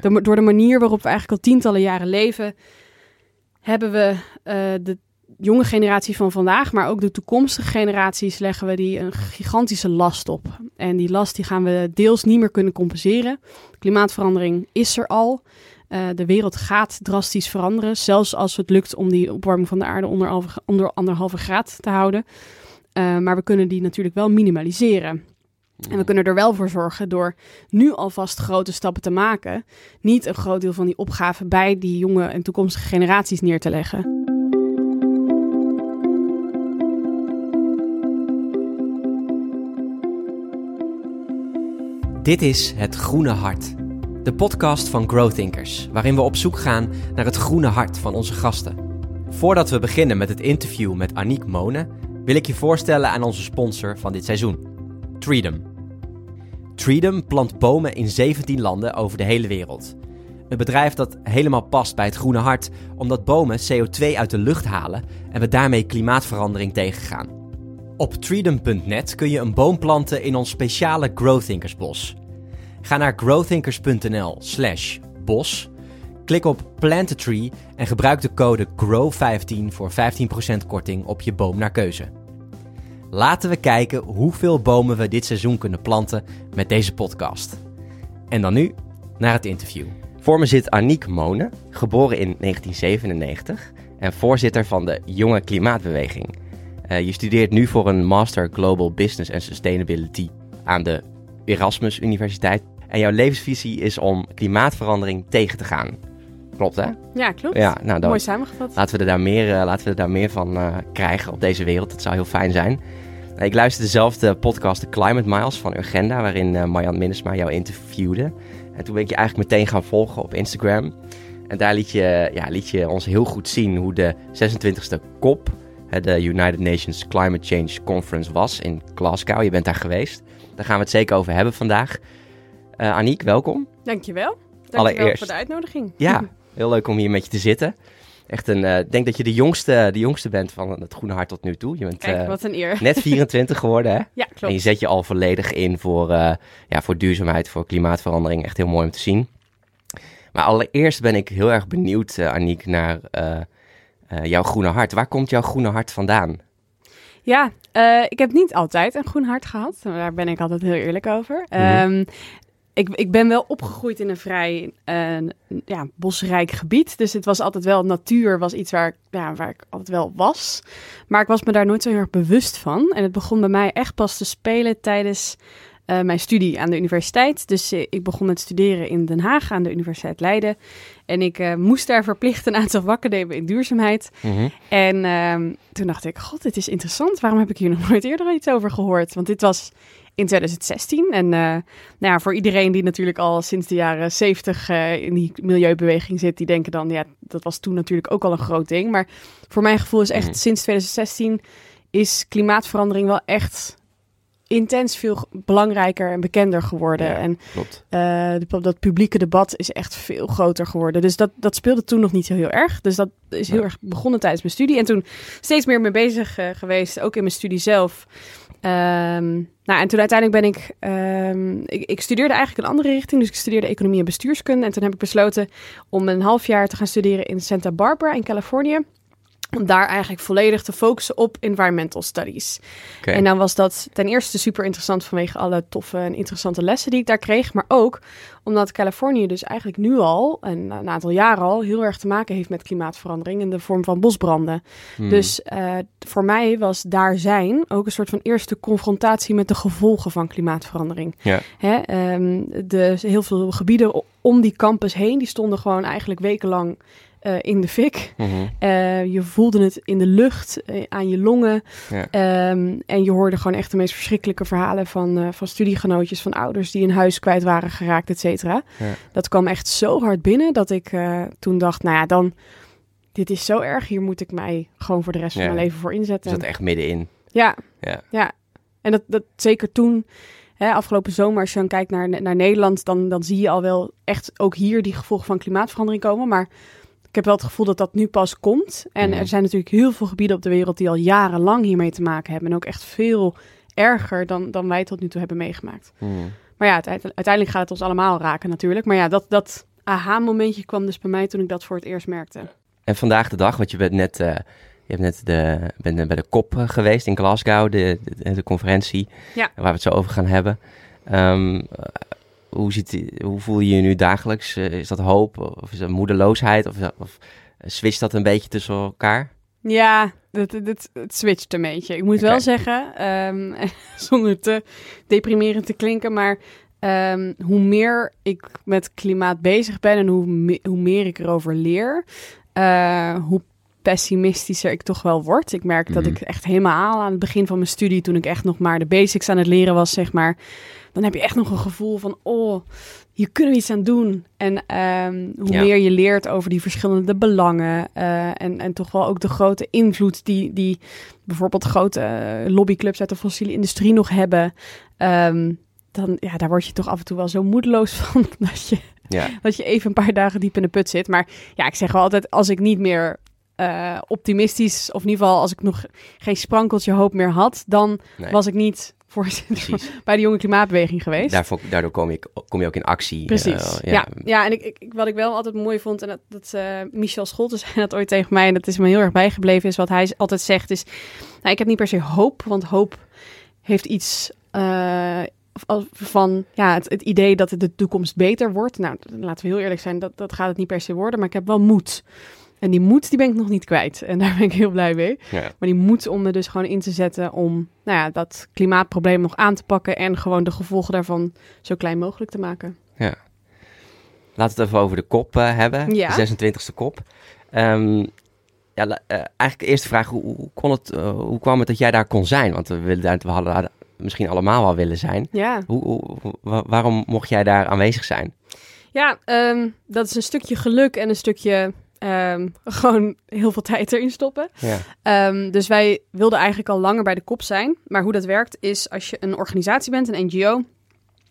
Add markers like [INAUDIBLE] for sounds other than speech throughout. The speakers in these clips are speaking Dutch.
Door de manier waarop we eigenlijk al tientallen jaren leven, hebben we eh, de jonge generatie van vandaag, maar ook de toekomstige generaties, leggen we die een gigantische last op. En die last die gaan we deels niet meer kunnen compenseren. Klimaatverandering is er al. Eh, de wereld gaat drastisch veranderen, zelfs als het lukt om die opwarming van de aarde onder anderhalve graad te houden. Eh, maar we kunnen die natuurlijk wel minimaliseren. En we kunnen er wel voor zorgen door nu alvast grote stappen te maken. Niet een groot deel van die opgave bij die jonge en toekomstige generaties neer te leggen. Dit is Het Groene Hart, de podcast van Growthinkers, waarin we op zoek gaan naar het groene hart van onze gasten. Voordat we beginnen met het interview met Aniek Monen, wil ik je voorstellen aan onze sponsor van dit seizoen, Treedom. Treedom plant bomen in 17 landen over de hele wereld. Een bedrijf dat helemaal past bij het groene hart, omdat bomen CO2 uit de lucht halen en we daarmee klimaatverandering tegengaan. Op treedom.net kun je een boom planten in ons speciale Growthinkersbos. Ga naar growthinkers.nl slash bos, klik op Plant a Tree en gebruik de code GROW15 voor 15% korting op je boom naar keuze. Laten we kijken hoeveel bomen we dit seizoen kunnen planten met deze podcast. En dan nu naar het interview. Voor me zit Aniek Monen, geboren in 1997 en voorzitter van de Jonge Klimaatbeweging. Eh, je studeert nu voor een Master Global Business and Sustainability aan de Erasmus Universiteit. En jouw levensvisie is om klimaatverandering tegen te gaan. Klopt hè? Ja, klopt. Ja, nou dan Mooi samengevat. laten we er daar meer, eh, laten we er daar meer van eh, krijgen op deze wereld. Dat zou heel fijn zijn. Eh, ik luisterde zelf de podcast The Climate Miles van Urgenda, waarin eh, Marjan Minnesma jou interviewde. En toen ben ik je eigenlijk meteen gaan volgen op Instagram. En daar liet je, ja, liet je ons heel goed zien hoe de 26e COP, de United Nations Climate Change Conference, was in Glasgow. Je bent daar geweest. Daar gaan we het zeker over hebben vandaag. Eh Aniek, welkom. Dankjewel. Dankjewel Allereerst. voor de uitnodiging. Ja, [LAUGHS] heel leuk om hier met je te zitten. Echt een, eh, ik denk dat je de jongste, de jongste bent van het Groene Hart tot nu toe. Je bent Kijk, eh, wat een eer. net 24 geworden, hè? [LAUGHS] Ja, En je klopt. zet je al volledig in voor, eh, ja, voor duurzaamheid, voor klimaatverandering. Echt heel mooi om te zien. Maar allereerst ben ik heel erg benieuwd, Aniek, naar jouw groene hart. Waar komt jouw groene hart vandaan? Ja, ik heb niet altijd een groen hart gehad. Daar ben ik altijd heel eerlijk over. Mhm. Ehm, ik, ik ben wel opgegroeid in een vrij eh, ja, bosrijk gebied. Dus het was altijd wel, natuur was iets waar, ik- ja, waar ik altijd wel was. Maar ik was me daar nooit zo heel erg bewust van. En het begon bij mij echt pas te spelen tijdens eh, mijn studie aan de universiteit. Dus eh, ik begon met studeren in Den Haag aan de Universiteit Leiden. En ik moest daar verplicht een aantal vakken nemen in duurzaamheid. Mhm. En ehm, toen dacht ik, god, dit is interessant. Waarom heb ik hier nog nooit eerder iets over gehoord? Want dit was in 2016. En eh, nou ja, voor iedereen die natuurlijk al sinds de jaren 70 eh, in die milieubeweging zit, die denken dan, ja, dat was toen natuurlijk ook al een groot ding. Maar voor mijn gevoel is echt sinds 2016 is klimaatverandering wel echt intens veel belangrijker en bekender geworden. Ja. En eh, de- dat publieke debat is echt veel groter geworden. Dus dat, dat speelde toen nog niet zo heel erg. Dus dat is heel Ja. erg begonnen tijdens mijn studie. En toen steeds meer mee bezig geweest, ook in mijn studie zelf. Ehm, nou, en toen uiteindelijk ben ik, ehm, ik... Ik studeerde eigenlijk een andere richting. Dus ik studeerde economie en bestuurskunde. En toen heb ik besloten om een half jaar te gaan studeren in Santa Barbara in Californië. Om daar eigenlijk volledig te focussen op environmental studies. En dan was dat ten eerste super interessant vanwege alle toffe en interessante lessen die ik daar kreeg. Maar ook omdat Californië dus eigenlijk nu al, en een aantal jaren al, heel erg te maken heeft met klimaatverandering in de vorm van bosbranden. Hmm. Dus eh, voor mij was daar zijn ook een soort van eerste confrontatie met de gevolgen van klimaatverandering. Ja. Hè, ehm, de, heel veel gebieden om die campus heen, die stonden gewoon eigenlijk wekenlang eh, in de fik. Mhm. Eh, je voelde het in de lucht, eh, aan je longen. Ja. Ehm, en je hoorde gewoon echt de meest verschrikkelijke verhalen van, van studiegenootjes, van ouders die een huis kwijt waren geraakt, et cetera. Ja. Dat kwam echt zo hard binnen dat ik toen dacht, nou ja, dan, dit is zo erg, hier moet ik mij gewoon voor de rest Ja. van mijn leven voor Je inzetten. zat echt middenin. Ja, Ja. ja. En dat, dat zeker toen, hè, afgelopen zomer, als je dan kijkt naar, naar Nederland, dan, dan zie je al wel echt ook hier die gevolgen van klimaatverandering komen. Maar ik heb wel het gevoel dat dat nu pas komt. En Mhm. er zijn natuurlijk heel veel gebieden op de wereld die al jarenlang hiermee te maken hebben. En ook echt veel erger dan, dan wij tot nu toe hebben meegemaakt. Mhm. Maar ja, uite- uiteindelijk gaat het ons allemaal raken natuurlijk. Maar ja, dat, dat aha-momentje kwam dus bij mij toen ik dat voor het eerst merkte. En vandaag de dag, want je bent net, uh, je hebt net de, bent bij de kop geweest in Glasgow, de, de, de, conferentie, ja. waar we het zo over gaan hebben. Um, hoe, ziet, hoe voel je je nu dagelijks? is dat hoop of is dat moedeloosheid of, of switcht dat een beetje tussen elkaar? Ja, het, het, het switcht een beetje. Ik moet wel zeggen, um, [LAUGHS] zonder te deprimerend te klinken, maar um, hoe meer ik met klimaat bezig ben en hoe, me, hoe meer ik erover leer, uh, hoe pessimistischer ik toch wel word. Ik merk dat Mhm. ik echt helemaal aan het begin van mijn studie, toen ik echt nog maar de basics aan het leren was, zeg maar, dan heb je echt nog een gevoel van, oh, hier kunnen we iets aan doen. En um, hoe Ja. meer je leert over die verschillende belangen uh, en, en toch wel ook de grote invloed die, die bijvoorbeeld grote uh, lobbyclubs uit de fossiele industrie nog hebben, um, dan ja, daar word je toch af en toe wel zo moedeloos [LAUGHS] van dat je, Ja. dat je even een paar dagen diep in de put zit. Maar ja, ik zeg wel altijd, als ik niet meer uh, optimistisch, of in ieder geval als ik nog geen sprankeltje hoop meer had, dan Nee. was ik niet voorzitter [LAUGHS] bij de jonge klimaatbeweging geweest. Daarvoor, daardoor kom je, kom je ook in actie. Precies. eh, ja. Ja, en ik, ik, wat ik wel altijd mooi vond, en dat, dat uh, Michel Scholten [LAUGHS] zei dat ooit tegen mij, en dat is me heel erg bijgebleven, is wat hij altijd zegt, is, nou, ik heb niet per se hoop, want hoop heeft iets uh, van ja, het, het, idee dat het de toekomst beter wordt. Nou, laten we heel eerlijk zijn, dat, dat gaat het niet per se worden, maar ik heb wel moed. En die moed, die ben ik nog niet kwijt. En daar ben ik heel blij mee. Ja. Maar die moed om er dus gewoon in te zetten om nou ja, dat klimaatprobleem nog aan te pakken en gewoon de gevolgen daarvan zo klein mogelijk te maken. Ja. Laten we het even over de kop uh, hebben. Ja. De 26e kop. Um, ja, uh, eigenlijk de eerste vraag, hoe, hoe, kon het, uh, hoe kwam het dat jij daar kon zijn? Want we, willen daar, we hadden daar misschien allemaal wel willen zijn. Ja. Hoe, hoe, waarom mocht jij daar aanwezig zijn? Ja, um, dat is een stukje geluk en een stukje um, [LAUGHS] gewoon heel veel tijd erin stoppen. Ja. Um, dus wij wilden eigenlijk al langer bij de kop zijn. Maar hoe dat werkt is als je een organisatie bent, een NGO,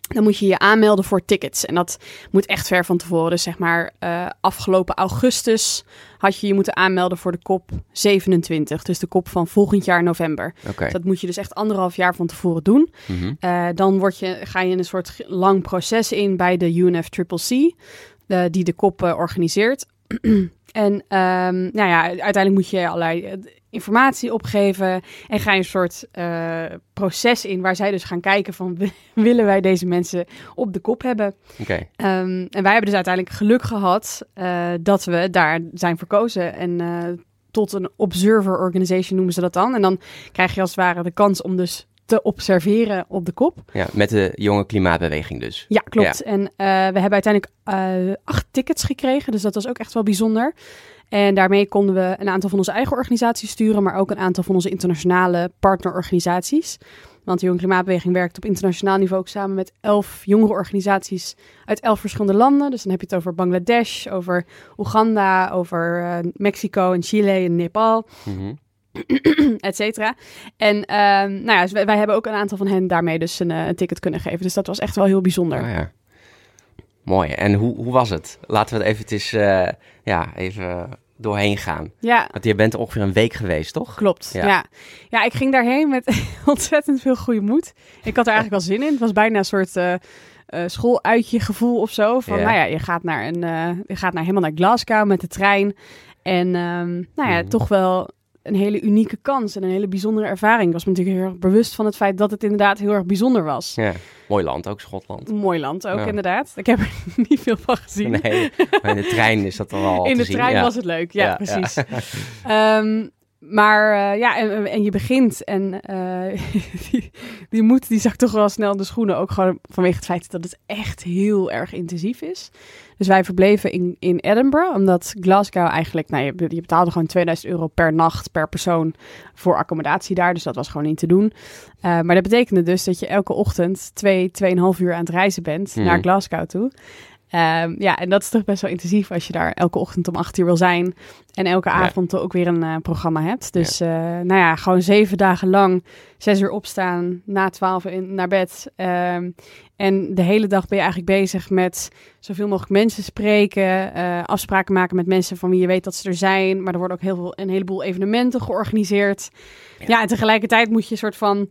dan moet je je aanmelden voor tickets. En dat moet echt ver van tevoren. Dus zeg maar uh, afgelopen augustus had je je moeten aanmelden voor de kop 27. Dus de kop van volgend jaar november. Okay. Dus dat moet je dus echt anderhalf jaar van tevoren doen. Mm -hmm. uh, dan word je, ga je in een soort lang proces in bij de UNFCCC, uh, die de kop organiseert. [CLEARS THROAT] en um, nou ja, uiteindelijk moet je allerlei eh, informatie opgeven en ga je een soort uh, proces in waar zij dus gaan kijken van [LAUGHS] willen wij deze mensen op de kop hebben. Okay. Um, en wij hebben dus uiteindelijk geluk gehad uh, dat we daar zijn verkozen en uh, tot een observer organization noemen ze dat dan. En dan krijg je als het ware de kans om dus te observeren op de kop. Ja, met de jonge klimaatbeweging dus. Ja, klopt. Ja. En uh, we hebben uiteindelijk uh, acht tickets gekregen, dus dat was ook echt wel bijzonder. En daarmee konden we een aantal van onze eigen organisaties sturen, maar ook een aantal van onze internationale partnerorganisaties. Want de Jonge Klimaatbeweging werkt op internationaal niveau ook samen met elf jongere organisaties uit elf verschillende landen. Dus dan heb je het over Bangladesh, over Oeganda, over uh, Mexico en Chile en Nepal. Mm -hmm [CLEARS THROAT] et cetera. En uh, nou ja, dus wij, wij, hebben ook een aantal van hen daarmee dus een, uh, een, ticket kunnen geven. Dus dat was echt wel heel bijzonder. Oh, ja. Mooi. En hoe, hoe was het? Laten we het eventjes, uh, ja, even doorheen gaan. Ja. Want je bent ongeveer een week geweest, toch? Klopt, ja. Ja, ja ik ging daarheen met [LAUGHS] ontzettend veel goede moed. Ik had er eigenlijk wel zin in. Het was bijna een soort uh, uh, schooluitje gevoel of zo. Van, nou ja, je gaat, naar een, uh, je gaat naar, helemaal naar Glasgow met de trein. En um, nou ja, Mhm. toch wel een hele unieke kans en een hele bijzondere ervaring. Ik was me natuurlijk heel erg bewust van het feit dat het inderdaad heel erg bijzonder was. Ja. Mooi land ook, Schotland. Mooi land ook, Ja. inderdaad. Ik heb er [LAUGHS] niet veel van gezien. Nee, maar in de trein is dat dan wel In de zien, trein ja. was het leuk, ja, Ja, precies. [LAUGHS] Ehm, maar uh, ja, en, en, je begint en uh, [LAUGHS] die, die moed die zakt toch wel snel in de schoenen. Ook gewoon vanwege het feit dat het echt heel erg intensief is. Dus wij verbleven in, in Edinburgh, omdat Glasgow eigenlijk, nou, je, je betaalde gewoon 2000 euro per nacht per persoon voor accommodatie daar. Dus dat was gewoon niet te doen. Uh, maar dat betekende dus dat je elke ochtend twee, tweeënhalf uur aan het reizen bent naar Glasgow toe. Um, ja, en dat is toch best wel intensief als je daar elke ochtend om acht uur wil zijn. En elke Ja. avond ook weer een uh, programma hebt. Dus uh, nou ja, gewoon zeven dagen lang, zes uur opstaan, na twaalf in, naar bed. Um, en de hele dag ben je eigenlijk bezig met zoveel mogelijk mensen spreken. Uh, afspraken maken met mensen van wie je weet dat ze er zijn. Maar er worden ook heel veel, een heleboel evenementen georganiseerd. Ja, ja en tegelijkertijd moet je een soort van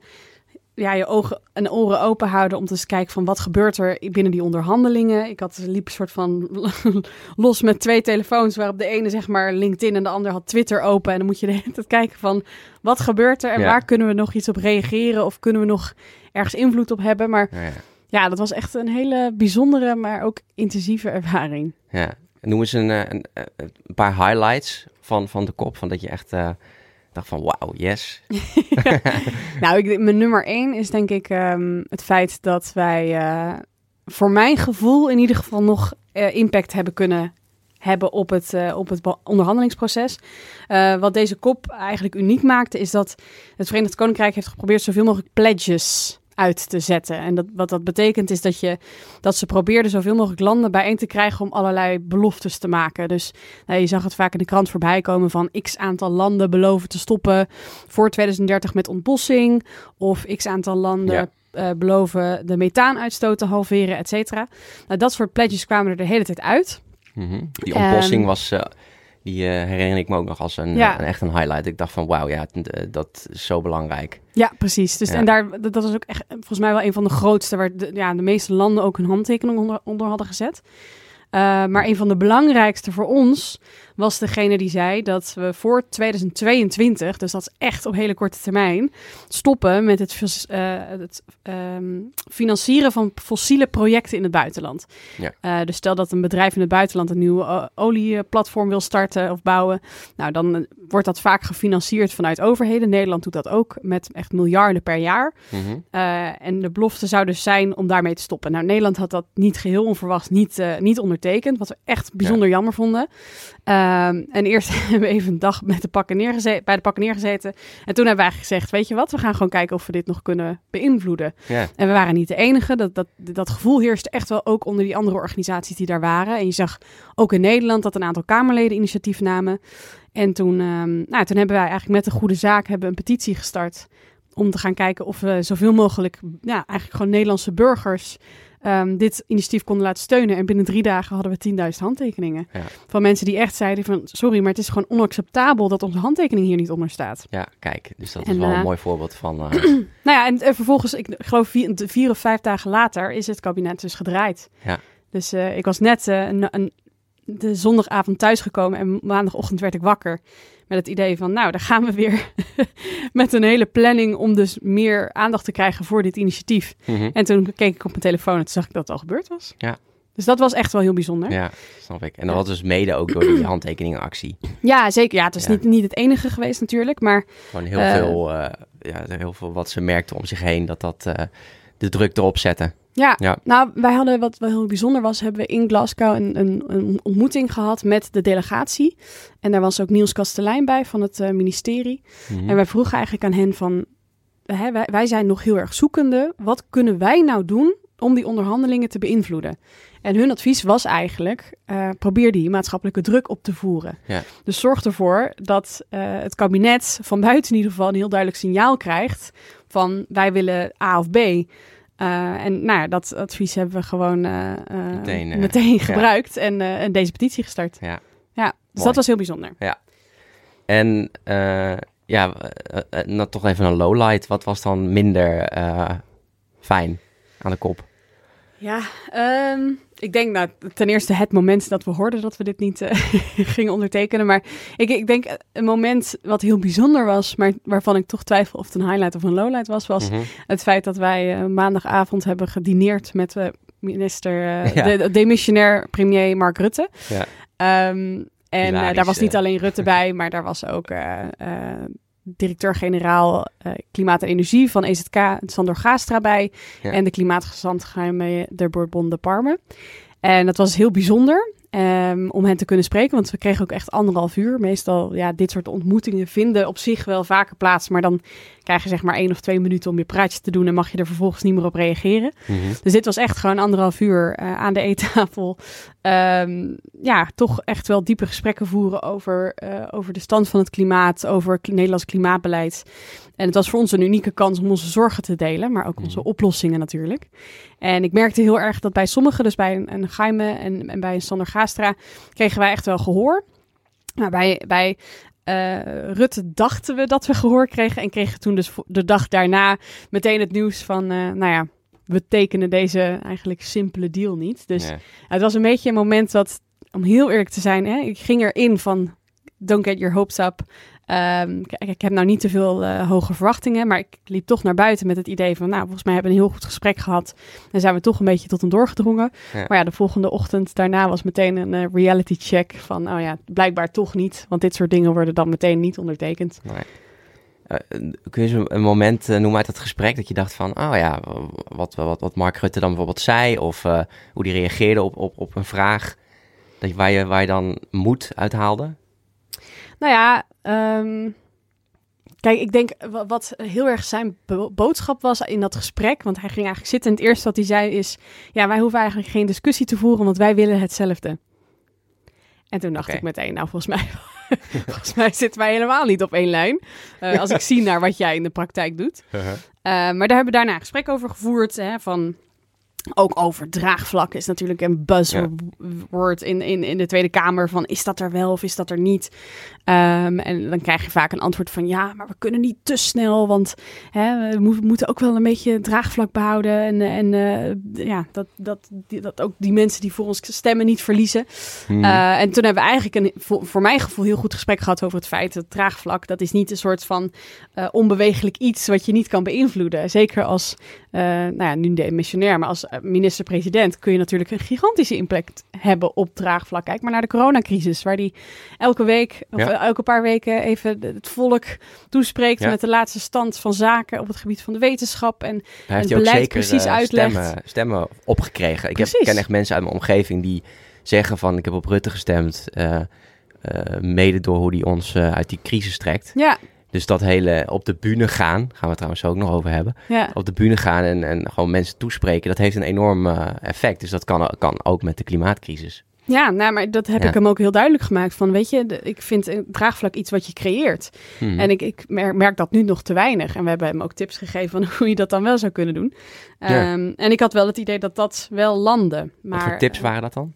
ja, je ogen en oren open houden om te eens kijken van wat gebeurt er binnen die onderhandelingen. Ik had liep een soort van [LAUGHS] los met twee telefoons, waarop de ene zeg maar LinkedIn en de ander had Twitter open. En dan moet je de hele tijd kijken van wat gebeurt er en Ja. waar kunnen we nog iets op reageren of kunnen we nog ergens invloed op hebben. Maar Ja, ja. ja, dat was echt een hele bijzondere, maar ook intensieve ervaring. ja. Noem eens een, eh, een, eh, een paar highlights van, van de kop, van dat je echt eh, van wauw, yes. [LAUGHS] Nou, ik, mijn nummer één is denk ik ehm, het feit dat wij eh, voor mijn gevoel in ieder geval nog eh, impact hebben kunnen hebben op het, eh, op het onderhandelingsproces. Wat deze kop eigenlijk uniek maakte, is dat het Verenigd Koninkrijk heeft geprobeerd zoveel mogelijk pledges uit te zetten. En dat, wat dat betekent is dat, je, dat ze probeerden zoveel mogelijk landen bijeen te krijgen om allerlei beloftes te maken. Dus nou, je zag het vaak in de krant voorbij komen van x aantal landen beloven te stoppen voor 2030 met ontbossing. Of x aantal landen Ja. eh, beloven de methaanuitstoot te halveren, et cetera. Nou, dat soort pledges kwamen er de hele tijd uit. Mhm. Die ontbossing was, eh, die eh, herinner ik me ook nog als een, Ja. een echt een highlight. Ik dacht van wauw, ja, eh, dat is zo belangrijk. Ja, precies. Dus, Ja. En daar, dat, was ook echt volgens mij wel een van de grootste, waar de, ja, de meeste landen ook hun handtekening onder, onder hadden gezet. Eh, maar een van de belangrijkste voor ons was degene die zei dat we voor 2022, dus dat is echt op hele korte termijn, stoppen met het, eh, het ehm, financieren van fossiele projecten in het buitenland. Ja. Eh, dus stel dat een bedrijf in het buitenland een nieuw eh, olieplatform wil starten of bouwen, nou dan wordt dat vaak gefinancierd vanuit overheden. Nederland doet dat ook met echt miljarden per jaar. Mhm. Uh, en de belofte zou dus zijn om daarmee te stoppen. Nou, Nederland had dat niet geheel onverwachts niet, niet ondertekend, wat we echt bijzonder jammer vonden. Ehm, en eerst [LAUGHS] hebben we even een dag met de pakken neergezeten, bij de pakken neergezeten. En toen hebben we eigenlijk gezegd, weet je wat, we gaan gewoon kijken of we dit nog kunnen beïnvloeden. En we waren niet de enige. Dat, dat, dat gevoel heerste echt wel ook onder die andere organisaties die daar waren. En je zag ook in Nederland dat een aantal Kamerleden initiatief namen. En toen, ehm, nou, toen hebben wij eigenlijk met de goede zaak hebben een petitie gestart. Om te gaan kijken of we zoveel mogelijk, ja, eigenlijk gewoon Nederlandse burgers ehm, dit initiatief konden laten steunen. En binnen drie dagen hadden we 10.000 handtekeningen. Ja. Van mensen die echt zeiden van, sorry, maar het is gewoon onacceptabel dat onze handtekening hier niet onder staat. ja, kijk, dus dat is wel een eh, mooi voorbeeld van... eh, [CLEARS THROAT] Nou ja, en, en vervolgens, ik geloof vier, vier of vijf dagen later, is het kabinet dus gedraaid. Ja. Dus eh, ik was net eh, een, een, de zondagavond thuisgekomen en maandagochtend werd ik wakker. Met het idee van, nou, daar gaan we weer [LAUGHS] met een hele planning om dus meer aandacht te krijgen voor dit initiatief. mhm. En toen keek ik op mijn telefoon en toen zag ik dat het al gebeurd was. Ja. Dus dat was echt wel heel bijzonder. Ja, snap ik. En dat was dus mede ook door die handtekeningenactie. Ja, zeker. Ja, het is Ja. Niet, niet het enige geweest natuurlijk, maar Gewoon heel Eh. veel, eh, ja, heel veel wat ze merkten om zich heen, dat dat eh, de druk erop zette. Ja, Ja. nou, wij hadden wat wel heel bijzonder was, hebben we in Glasgow een, een, een ontmoeting gehad met de delegatie. En daar was ook Niels Kastelein bij van het eh, ministerie. Mhm. En wij vroegen eigenlijk aan hen van, hè, wij, wij zijn nog heel erg zoekende. Wat kunnen wij nou doen om die onderhandelingen te beïnvloeden? En hun advies was eigenlijk, eh, probeer die maatschappelijke druk op te voeren. Ja. Dus zorg ervoor dat eh, het kabinet van buiten in ieder geval een heel duidelijk signaal krijgt van wij willen A of B. Eh, en nou ja, dat advies hebben we gewoon eh, eh, Meteen, meteen gebruikt en, eh, en deze petitie gestart. Ja. ja dus Mooi. dat was heel bijzonder. En eh, ja, eh, eh, nou, toch even een lowlight. Wat was dan minder eh, fijn aan de kop? Ja, ehm, ik denk nou, ten eerste het moment dat we hoorden dat we dit niet eh, [LAUGHS] gingen ondertekenen. Maar ik, ik denk een moment wat heel bijzonder was, maar waarvan ik toch twijfel of het een highlight of een lowlight was, was Mhm. het feit dat wij eh, maandagavond hebben gedineerd met eh, minister, [LAUGHS] Ja. de, de demissionair premier Mark Rutte. Ja. Ehm, en daar was niet alleen Rutte [LAUGHS] bij, maar daar was ook directeur-generaal eh, Klimaat en Energie van EZK, Sandor Gaastra bij. Ja. En de klimaatgezant Jaime de Bourbon de Parme. En dat was heel bijzonder ehm, om hen te kunnen spreken, want we kregen ook echt anderhalf uur. Meestal, ja, dit soort ontmoetingen vinden op zich wel vaker plaats, maar dan krijg je zeg maar één of twee minuten om je praatje te doen en mag je er vervolgens niet meer op reageren. Mhm. Dus dit was echt gewoon anderhalf uur eh, aan de eettafel. Ehm, ja, toch echt wel diepe gesprekken voeren over, eh, over de stand van het klimaat, over het Nederlands klimaatbeleid. En het was voor ons een unieke kans om onze zorgen te delen, maar ook onze Mhm. oplossingen natuurlijk. En ik merkte heel erg dat bij sommigen, dus bij een, een Jaime en, en bij een Sander Gastra, kregen wij echt wel gehoor. Maar bij, bij eh, Rutte dachten we dat we gehoor kregen en kregen toen dus de dag daarna meteen het nieuws van, uh, nou ja, we tekenen deze eigenlijk simpele deal niet. Dus het was een beetje een moment dat, om heel eerlijk te zijn, hè, ik ging erin van, don't get your hopes up. Um, ik, heb nou niet te veel uh, hoge verwachtingen, maar ik liep toch naar buiten met het idee van, nou, volgens mij hebben we een heel goed gesprek gehad. En zijn we toch een beetje tot hem doorgedrongen. Maar ja, de volgende ochtend daarna was meteen een uh, reality check van, oh ja, blijkbaar toch niet. Want dit soort dingen worden dan meteen niet ondertekend. Nee. Uh, kun je een moment noemen uit dat gesprek dat je dacht van, oh ja, wat, wat, wat Mark Rutte dan bijvoorbeeld zei of hoe die reageerde op, op, op een vraag dat, waar, je, waar je dan moed uithaalde? Nou ja, um, kijk, ik denk wat heel erg zijn boodschap was in dat gesprek, want hij ging eigenlijk zitten en het eerste wat hij zei is, ja, wij hoeven eigenlijk geen discussie te voeren, want wij willen hetzelfde. En toen dacht ik meteen, nou volgens mij, [LAUGHS] volgens mij zitten wij helemaal niet op één lijn. Uh, als ik [LAUGHS] zie naar wat jij in de praktijk doet. Uh -huh. uh, maar daar hebben we daarna een gesprek over gevoerd. Hè, van ook over draagvlak is natuurlijk een buzzword in, in, in de Tweede Kamer. Van is dat er wel of is dat er niet? Um, en dan krijg je vaak een antwoord van ja, maar we kunnen niet te snel. Want hè, we moeten ook wel een beetje draagvlak behouden. En, en uh, ja, dat, dat, die, dat ook die mensen die voor ons stemmen niet verliezen. Hmm. Uh, en toen hebben we eigenlijk een voor, voor, mijn gevoel heel goed gesprek gehad over het feit dat draagvlak, dat is niet een soort van uh, onbewegelijk iets wat je niet kan beïnvloeden. Zeker als, nou ja, nu de missionair, maar als minister-president kun je natuurlijk een gigantische impact hebben op draagvlak. Kijk maar naar de coronacrisis, waar die elke week of elke paar weken even het volk toespreekt met de laatste stand van zaken op het gebied van de wetenschap en, het beleid precies uh, uitlegt. Stemmen, stemmen opgekregen. Ik heb, ken echt mensen uit mijn omgeving die zeggen van ik heb op Rutte gestemd, uh, uh, mede door hoe die ons uit die crisis trekt. Ja. Dus dat hele op de bühne gaan, gaan we het trouwens ook nog over hebben. Ja. Op de bühne gaan en, en gewoon mensen toespreken, dat heeft een enorm uh, effect. Dus dat kan, kan ook met de klimaatcrisis. Ja, nou, maar dat heb ik hem ook heel duidelijk gemaakt. Van weet je, ik vind een draagvlak iets wat je creëert. Hmm. En ik, ik merk, merk, dat nu nog te weinig. En we hebben hem ook tips gegeven van [LAUGHS] hoe je dat dan wel zou kunnen doen. Ja. Um, en ik had wel het idee dat dat wel landde. Maar, Wat voor tips waren dat dan?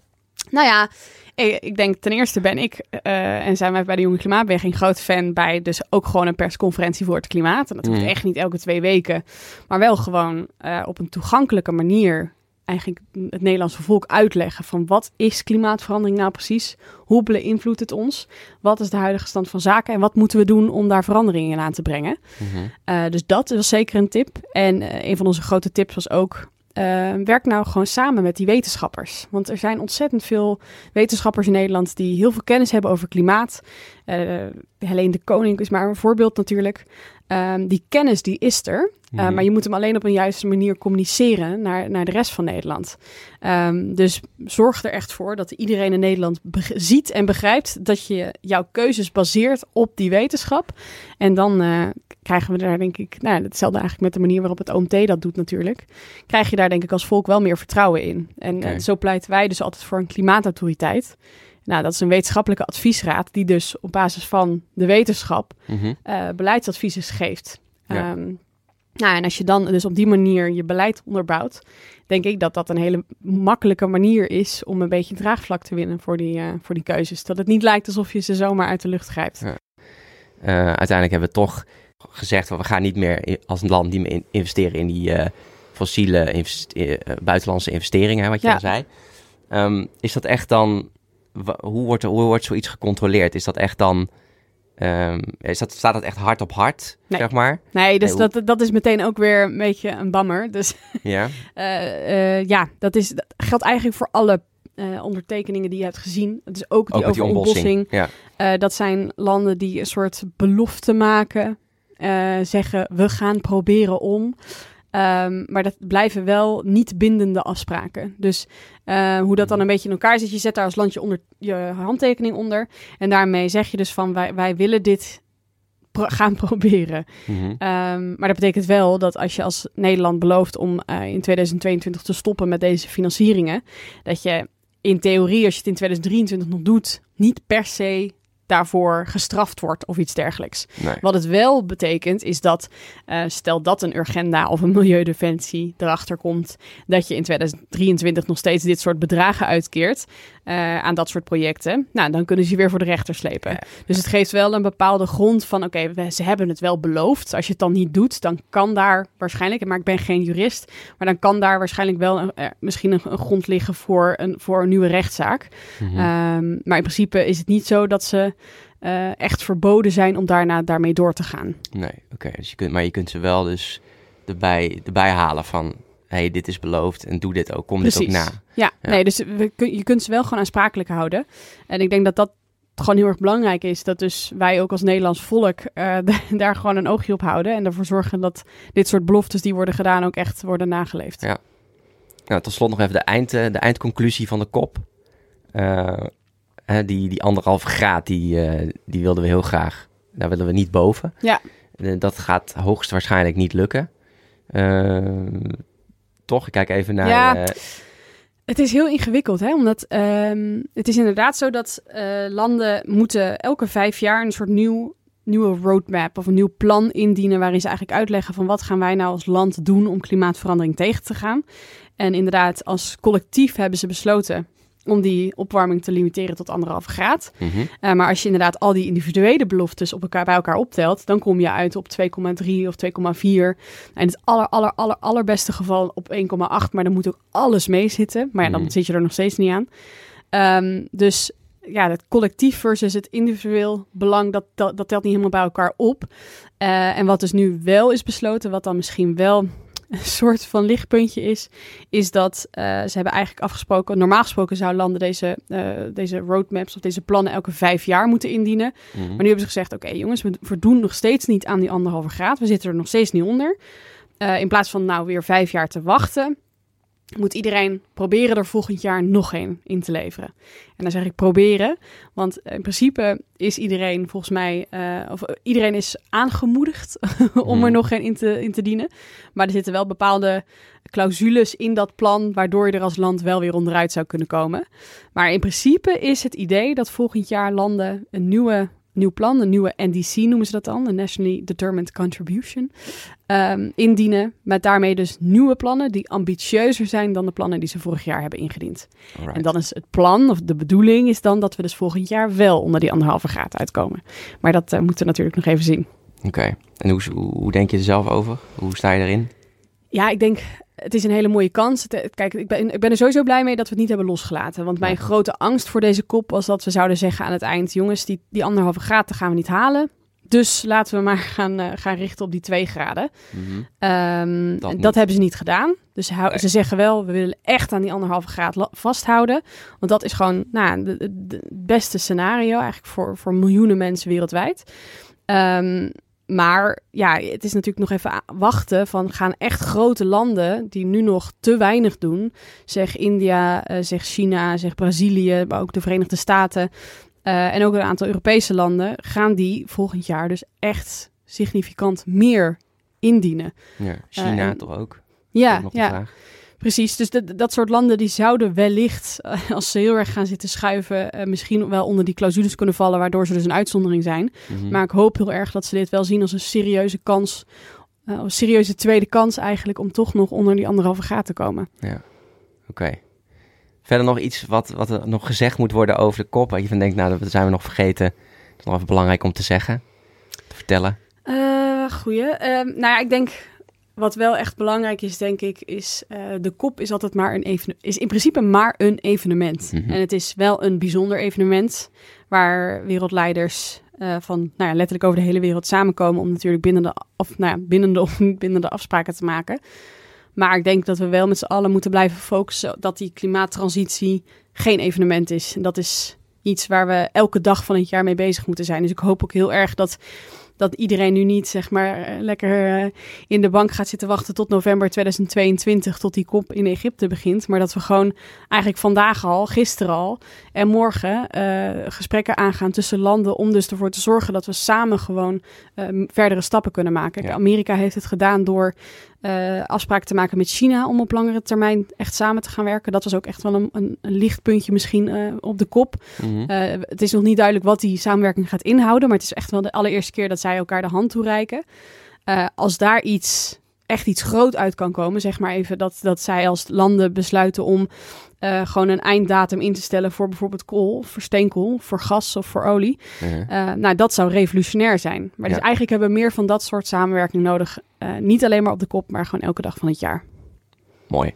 Nou ja, ik denk ten eerste ben ik uh, en zijn wij bij de Jonge Klimaatbeweging groot fan bij dus ook gewoon een persconferentie voor het klimaat. En dat hoeft mm. echt niet elke twee weken, maar wel gewoon uh, op een toegankelijke manier eigenlijk het Nederlandse volk uitleggen van wat is klimaatverandering nou precies? Hoe beïnvloedt het ons? Wat is de huidige stand van zaken en wat moeten we doen om daar veranderingen in aan te brengen? Mm -hmm. uh, dus dat was zeker een tip. En een van onze grote tips was ook uh, werk nou gewoon samen met die wetenschappers. Want er zijn ontzettend veel wetenschappers in Nederland die heel veel kennis hebben over klimaat. Uh, Helene de Koning is maar een voorbeeld natuurlijk. Uh, die kennis die is er, mm. maar je moet hem alleen op een juiste manier communiceren naar, naar de rest van Nederland. Um, dus zorg er echt voor dat iedereen in Nederland ziet en begrijpt dat je jouw keuzes baseert op die wetenschap. En dan uh, krijgen we daar denk ik, nou, hetzelfde eigenlijk met de manier waarop het OMT dat doet natuurlijk. Krijg je daar denk ik als volk wel meer vertrouwen in. En okay. zo pleiten wij dus altijd voor een klimaatautoriteit. Nou, dat is een wetenschappelijke adviesraad die dus op basis van de wetenschap mm -hmm. uh, beleidsadviezen geeft. Ja. Um, nou, en als je dan dus op die manier je beleid onderbouwt, denk ik dat dat een hele makkelijke manier is om een beetje draagvlak te winnen voor die, uh, voor die keuzes. Dat het niet lijkt alsof je ze zomaar uit de lucht grijpt. Ja. Uh, uiteindelijk hebben we toch gezegd, we gaan niet meer als een land niet meer investeren in die uh, fossiele investe buitenlandse investeringen, wat je ja. al zei. Um, is dat echt dan hoe wordt, er, hoe wordt zoiets gecontroleerd? Is dat echt dan... Um, is dat, staat dat echt hard op hard, nee. zeg maar? Nee, dus nee, dat, dat is meteen ook weer een beetje een bammer. Dus [LAUGHS] ja, uh, uh, ja dat, is, dat geldt eigenlijk voor alle uh, ondertekeningen die je hebt gezien. Het is ook die ook over die ontbossing. Ja. dat zijn landen die een soort belofte maken. zeggen, we gaan proberen om... Um, maar dat blijven wel niet bindende afspraken. Dus uh, hoe dat dan een beetje in elkaar zit, je zet daar als landje onder je handtekening onder. En daarmee zeg je dus van wij, wij willen dit pro [LAUGHS] gaan proberen. Mm -hmm. um, maar dat betekent wel dat als je als Nederland belooft om uh, in 2022 te stoppen met deze financieringen, dat je in theorie, als je het in 2023 nog doet, niet per se daarvoor gestraft wordt of iets dergelijks. Nee. Wat het wel betekent is dat, uh, stel dat een Urgenda of een Milieudefensie erachter komt, dat je in 2023 nog steeds dit soort bedragen uitkeert, eh, aan dat soort projecten. Nou, dan kunnen ze weer voor de rechter slepen. Dus het geeft wel een bepaalde grond van, oké, ze hebben het wel beloofd. Als je het dan niet doet, dan kan daar waarschijnlijk, maar ik ben geen jurist, maar dan kan daar waarschijnlijk wel een, misschien een, grond liggen voor een, voor een nieuwe rechtszaak. Mhm. Ehm, maar in principe is het niet zo dat ze uh, echt verboden zijn om daarna daarmee door te gaan. Nee, oké. Dus je kunt, maar je kunt ze wel dus erbij, erbij halen van hey, dit is beloofd en doe dit ook, kom dit ook na. Ja, nee, dus we, je kunt ze wel gewoon aansprakelijk houden. En ik denk dat dat gewoon heel erg belangrijk is. Dat dus wij ook als Nederlands volk [LAUGHS] uh, daar gewoon een oogje op houden. En ervoor zorgen dat dit soort beloftes die worden gedaan ook echt worden nageleefd. Ja. Nou, tot slot nog even de, eind, eh, de eindconclusie van de kop. Uh, die, die anderhalve graad, die, die wilden we heel graag. Daar willen we niet boven. Ja. dat gaat hoogstwaarschijnlijk niet lukken toch? Ik kijk even naar... Ja. Eh, het is heel ingewikkeld, hè? omdat um, het is inderdaad zo dat uh, landen moeten elke vijf jaar een soort nieuw, nieuwe roadmap of een nieuw plan indienen waarin ze eigenlijk uitleggen van wat gaan wij nou als land doen om klimaatverandering tegen te gaan. En inderdaad, als collectief hebben ze besloten om die opwarming te limiteren tot anderhalve graad. Mhm. Eh, maar als je inderdaad al die individuele beloftes op elkaar, bij elkaar optelt, dan kom je uit op 2,3 of 2,4. En het aller, aller, aller, allerbeste geval op 1,8, maar dan moet ook alles meezitten. Maar ja, dan mhm. zit je er nog steeds niet aan. Um, dus ja, het collectief versus het individueel belang, dat, dat, dat telt niet helemaal bij elkaar op. Uh, en wat dus nu wel is besloten, wat dan misschien wel een soort van lichtpuntje is, is dat uh, ze hebben eigenlijk afgesproken, normaal gesproken zouden landen deze, uh, deze roadmaps of deze plannen elke vijf jaar moeten indienen. Mhm. Maar nu hebben ze gezegd, oké jongens, we, we doen nog steeds niet aan die anderhalve graad, we zitten er nog steeds niet onder. Uh, in plaats van nou weer vijf jaar te wachten, moet iedereen proberen er volgend jaar nog één in te leveren. En dan zeg ik proberen, want in principe is iedereen volgens mij, uh, of eh, iedereen is aangemoedigd [LAUGHS] om er mhm. nog geen in te, in te dienen. Maar er zitten wel bepaalde clausules in dat plan, waardoor je er als land wel weer onderuit zou kunnen komen. Maar in principe is het idee dat volgend jaar landen een nieuwe nieuw plan, een nieuwe NDC noemen ze dat dan, de Nationally Determined Contribution, um, indienen. Met daarmee dus nieuwe plannen die ambitieuzer zijn dan de plannen die ze vorig jaar hebben ingediend. En dan is het plan, of de bedoeling is dan dat we dus volgend jaar wel onder die anderhalve graad uitkomen. Maar dat uh, moeten we natuurlijk nog even zien. Oké, en hoe, hoe denk je er zelf over? Hoe sta je erin? Ja, ik denk het is een hele mooie kans. Kijk, ik ben, ik ben er sowieso blij mee dat we het niet hebben losgelaten. Want mijn grote angst voor deze kop was dat we zouden zeggen aan het eind: jongens, die, die anderhalve graad gaan we niet halen. Dus laten we maar gaan, uh, gaan richten op die twee graden. Mm dat, hebben ze niet gedaan. Dus ze zeggen wel, we willen echt aan die anderhalve graad vasthouden. Want dat is gewoon nou, het beste scenario eigenlijk voor, voor miljoenen mensen wereldwijd. Um, maar ja, het is natuurlijk nog even wachten van gaan echt grote landen die nu nog te weinig doen, zeg India, uh, zeg China, zeg Brazilië, maar ook de Verenigde Staten uh, en ook een aantal Europese landen, gaan die volgend jaar dus echt significant meer indienen. Ja, China uh, toch ook? Ja, ja. Precies, dus dat soort landen die zouden wellicht, eh, als ze heel erg gaan zitten schuiven, uh, misschien wel onder die clausules kunnen vallen, waardoor ze dus een uitzondering zijn. Mhm. Maar ik hoop heel erg dat ze dit wel zien als een serieuze kans, uh, een serieuze tweede kans eigenlijk, om toch nog onder die anderhalve graad te komen. Ja, oké. Verder nog iets wat, wat er nog gezegd moet worden over de kop, waar je van denkt, nou, dat zijn we nog vergeten. Dat is nog even belangrijk om te zeggen, te vertellen. goeie. Ehm, nou ja, ik denk wat wel echt belangrijk is, denk ik, is uh, de kop is altijd maar een evenement. Is in principe maar een evenement. Mhm. En het is wel een bijzonder evenement waar wereldleiders uh, van nou ja, letterlijk over de hele wereld samenkomen om natuurlijk binnen de, of, nou ja, binnen de [LAUGHS] binnen de afspraken te maken. Maar ik denk dat we wel met z'n allen moeten blijven focussen dat die klimaattransitie geen evenement is. En dat is iets waar we elke dag van het jaar mee bezig moeten zijn. Dus ik hoop ook heel erg dat dat iedereen nu niet zeg maar eh, lekker eh, in de bank gaat zitten wachten tot november 2022 tot die kop in Egypte begint, maar dat we gewoon eigenlijk vandaag al, gisteren al en morgen uh, gesprekken aangaan tussen landen om dus ervoor te zorgen dat we samen gewoon uh, verdere stappen kunnen maken. Amerika heeft het gedaan door uh, afspraken te maken met China om op langere termijn echt samen te gaan werken. Dat was ook echt wel een, een, een lichtpuntje misschien uh, op de kop. Mm -hmm. uh, het is nog niet duidelijk wat die samenwerking gaat inhouden, maar het is echt wel de allereerste keer dat zij elkaar de hand toereiken. als daar iets echt iets groot uit kan komen, zeg maar even dat, dat zij als landen besluiten om eh, gewoon een einddatum in te stellen voor bijvoorbeeld kool, voor steenkool, voor gas of voor olie. Eh, nou, dat zou revolutionair zijn. Maar dus eigenlijk hebben we meer van dat soort samenwerking nodig. Eh, niet alleen maar op de kop, maar gewoon elke dag van het jaar. Mooi.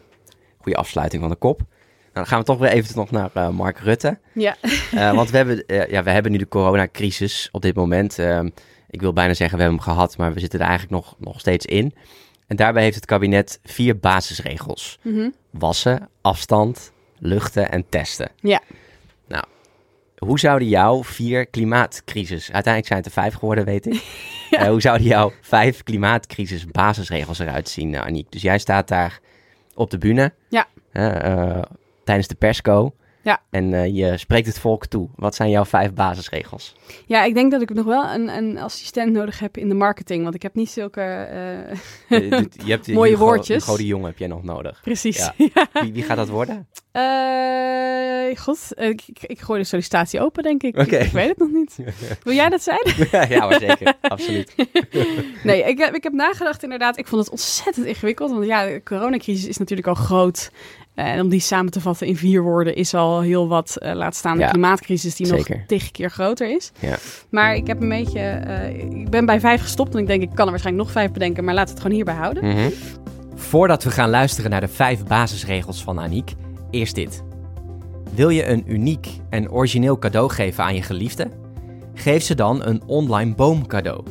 Goede afsluiting van de kop. Nou, dan gaan we toch weer even nog naar Mark Rutte. Ja, want we hebben, ja, we hebben nu de coronacrisis op dit moment. Ehm, ik wil bijna zeggen, we hebben hem gehad, maar we zitten er eigenlijk nog, nog steeds in. En daarbij heeft het kabinet vier basisregels. Mhm. Wassen, afstand, luchten en testen. Ja. Nou, hoe zouden jouw vier klimaatcrisis, uiteindelijk zijn het er vijf geworden, weet ik. [LAUGHS] Eh, hoe zouden jouw vijf klimaatcrisis basisregels eruit zien, eh, Aniek? Dus jij staat daar op de bühne. Ja. eh, tijdens de persco. Ja. En eh, je spreekt het volk toe. Wat zijn jouw vijf basisregels? ja ik denk dat ik nog wel een, een assistent nodig heb in de marketing. Want ik heb niet zulke... eh, Je, je hebt [LAUGHS] Mooie Hugo, woordjes. Hugo de Jong heb jij nog nodig. Precies. Ja. [LAUGHS] Ja. Wie, wie gaat dat worden? Eh, God, ik, ik, ik gooi de sollicitatie open, denk ik. Ik, ik weet het nog niet. [LAUGHS] Wil jij dat zijn? ja, maar zeker. Absoluut. Nee, ik heb, ik heb nagedacht inderdaad. Ik vond het ontzettend ingewikkeld. Want ja, de coronacrisis is natuurlijk al groot. Eh, En om die samen te vatten in vier woorden is al heel wat. eh, laat staan de Ja, klimaatcrisis die zeker. nog tig keer groter is. Ja. Maar ik heb een beetje... eh, ik ben bij vijf gestopt en ik denk ik kan er waarschijnlijk nog vijf bedenken. Maar laat het gewoon hierbij houden. Mhm. Voordat we gaan luisteren naar de vijf basisregels van Aniek, eerst dit. Wil je een uniek en origineel cadeau geven aan je geliefde? Geef ze dan een online boom cadeau.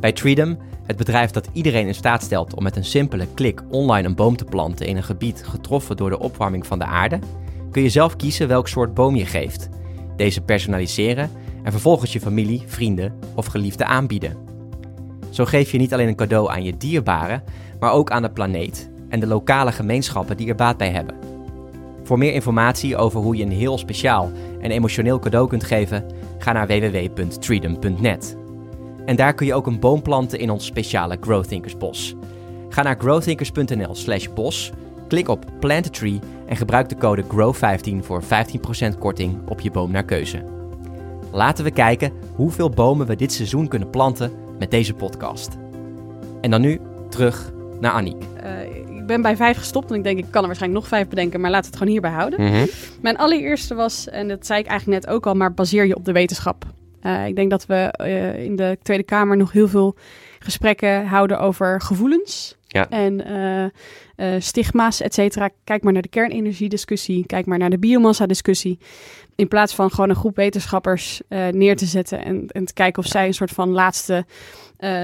Bij Treedom, het bedrijf dat iedereen in staat stelt om met een simpele klik online een boom te planten in een gebied getroffen door de opwarming van de aarde, kun je zelf kiezen welk soort boom je geeft. Deze personaliseren en vervolgens je familie, vrienden of geliefden aanbieden. Zo geef je niet alleen een cadeau aan je dierbaren, maar ook aan de planeet en de lokale gemeenschappen die er baat bij hebben. Voor meer informatie over hoe je een heel speciaal en emotioneel cadeau kunt geven, ga naar www.treedom.net. En daar kun je ook een boom planten in ons speciale Growthinkers bos. Ga naar growthinkers.nl slash bos, klik op Plant a Tree en gebruik de code GROW15 voor 15% korting op je boom naar keuze. Laten we kijken hoeveel bomen we dit seizoen kunnen planten met deze podcast. En dan nu terug naar Aniek. Eh, ik ben bij vijf gestopt en ik denk ik kan er waarschijnlijk nog vijf bedenken. Maar laat het gewoon hierbij houden. Mijn allereerste was, en dat zei ik eigenlijk net ook al, maar baseer je op de wetenschap. Eh, ik denk dat we eh, in de Tweede Kamer nog heel veel gesprekken houden over gevoelens. Ja. En eh, stigma's, et cetera. Kijk maar naar de kernenergiediscussie. Kijk maar naar de biomassa-discussie. In plaats van gewoon een groep wetenschappers neer te zetten en, en te kijken of zij een soort van laatste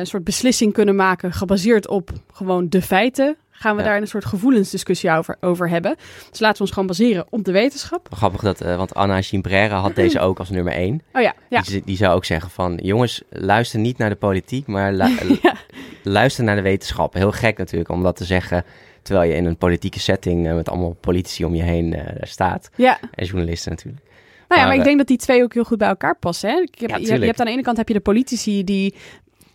soort beslissing kunnen maken, gebaseerd op gewoon de feiten. Gaan we Ja. daar een soort gevoelensdiscussie over, over hebben. Dus laten we ons gewoon baseren op de wetenschap. Grappig dat, eh, want Anna Gimbrera had deze ook als nummer één. Oh ja, ja. Die, die zou ook zeggen van, jongens, luister niet naar de politiek, maar lu- [LAUGHS] Ja. luister naar de wetenschap. Heel gek natuurlijk om dat te zeggen, terwijl je in een politieke setting eh, met allemaal politici om je heen eh, staat. ja. En journalisten natuurlijk. Nou ja, Maar, maar ik eh, denk dat die twee ook heel goed bij elkaar passen. Hè? Ik heb, je, je hebt aan de ene kant heb je de politici die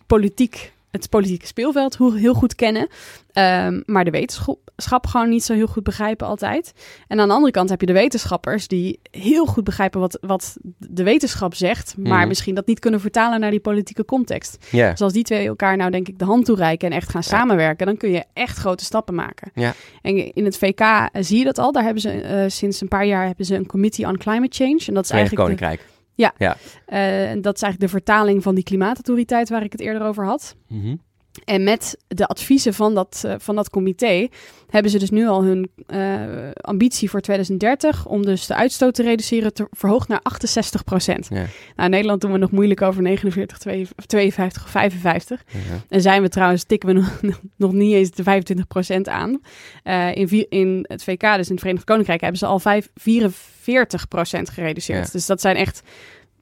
politiek, het politieke speelveld heel goed kennen, ehm, maar de wetenschap gewoon niet zo heel goed begrijpen altijd. En aan de andere kant heb je de wetenschappers die heel goed begrijpen wat, wat de wetenschap zegt, maar Mhm. misschien dat niet kunnen vertalen naar die politieke context. Ja, Dus als die twee elkaar nou denk ik de hand toereiken en echt gaan samenwerken, dan kun je echt grote stappen maken. Ja. En in het VK eh, zie je dat al. Daar hebben ze eh, sinds een paar jaar hebben ze een Committee on Climate Change. En dat is Verenigd eigenlijk de, Koninkrijk. eh, en dat is eigenlijk de vertaling van die klimaatautoriteit waar ik het eerder over had. Mhm. En met de adviezen van dat, eh, van dat comité hebben ze dus nu al hun eh, ambitie voor 2030 om dus de uitstoot te reduceren te verhoogd naar 68 procent. Ja. Nou, in Nederland doen we nog moeilijk over 49, 52 of 55. Ja. En zijn we trouwens, tikken we nog, [LAUGHS] nog niet eens de 25 procent aan. Eh, in, in het VK, dus in het Verenigd Koninkrijk, hebben ze al vijf- 44 procent gereduceerd. Ja. Dus dat zijn echt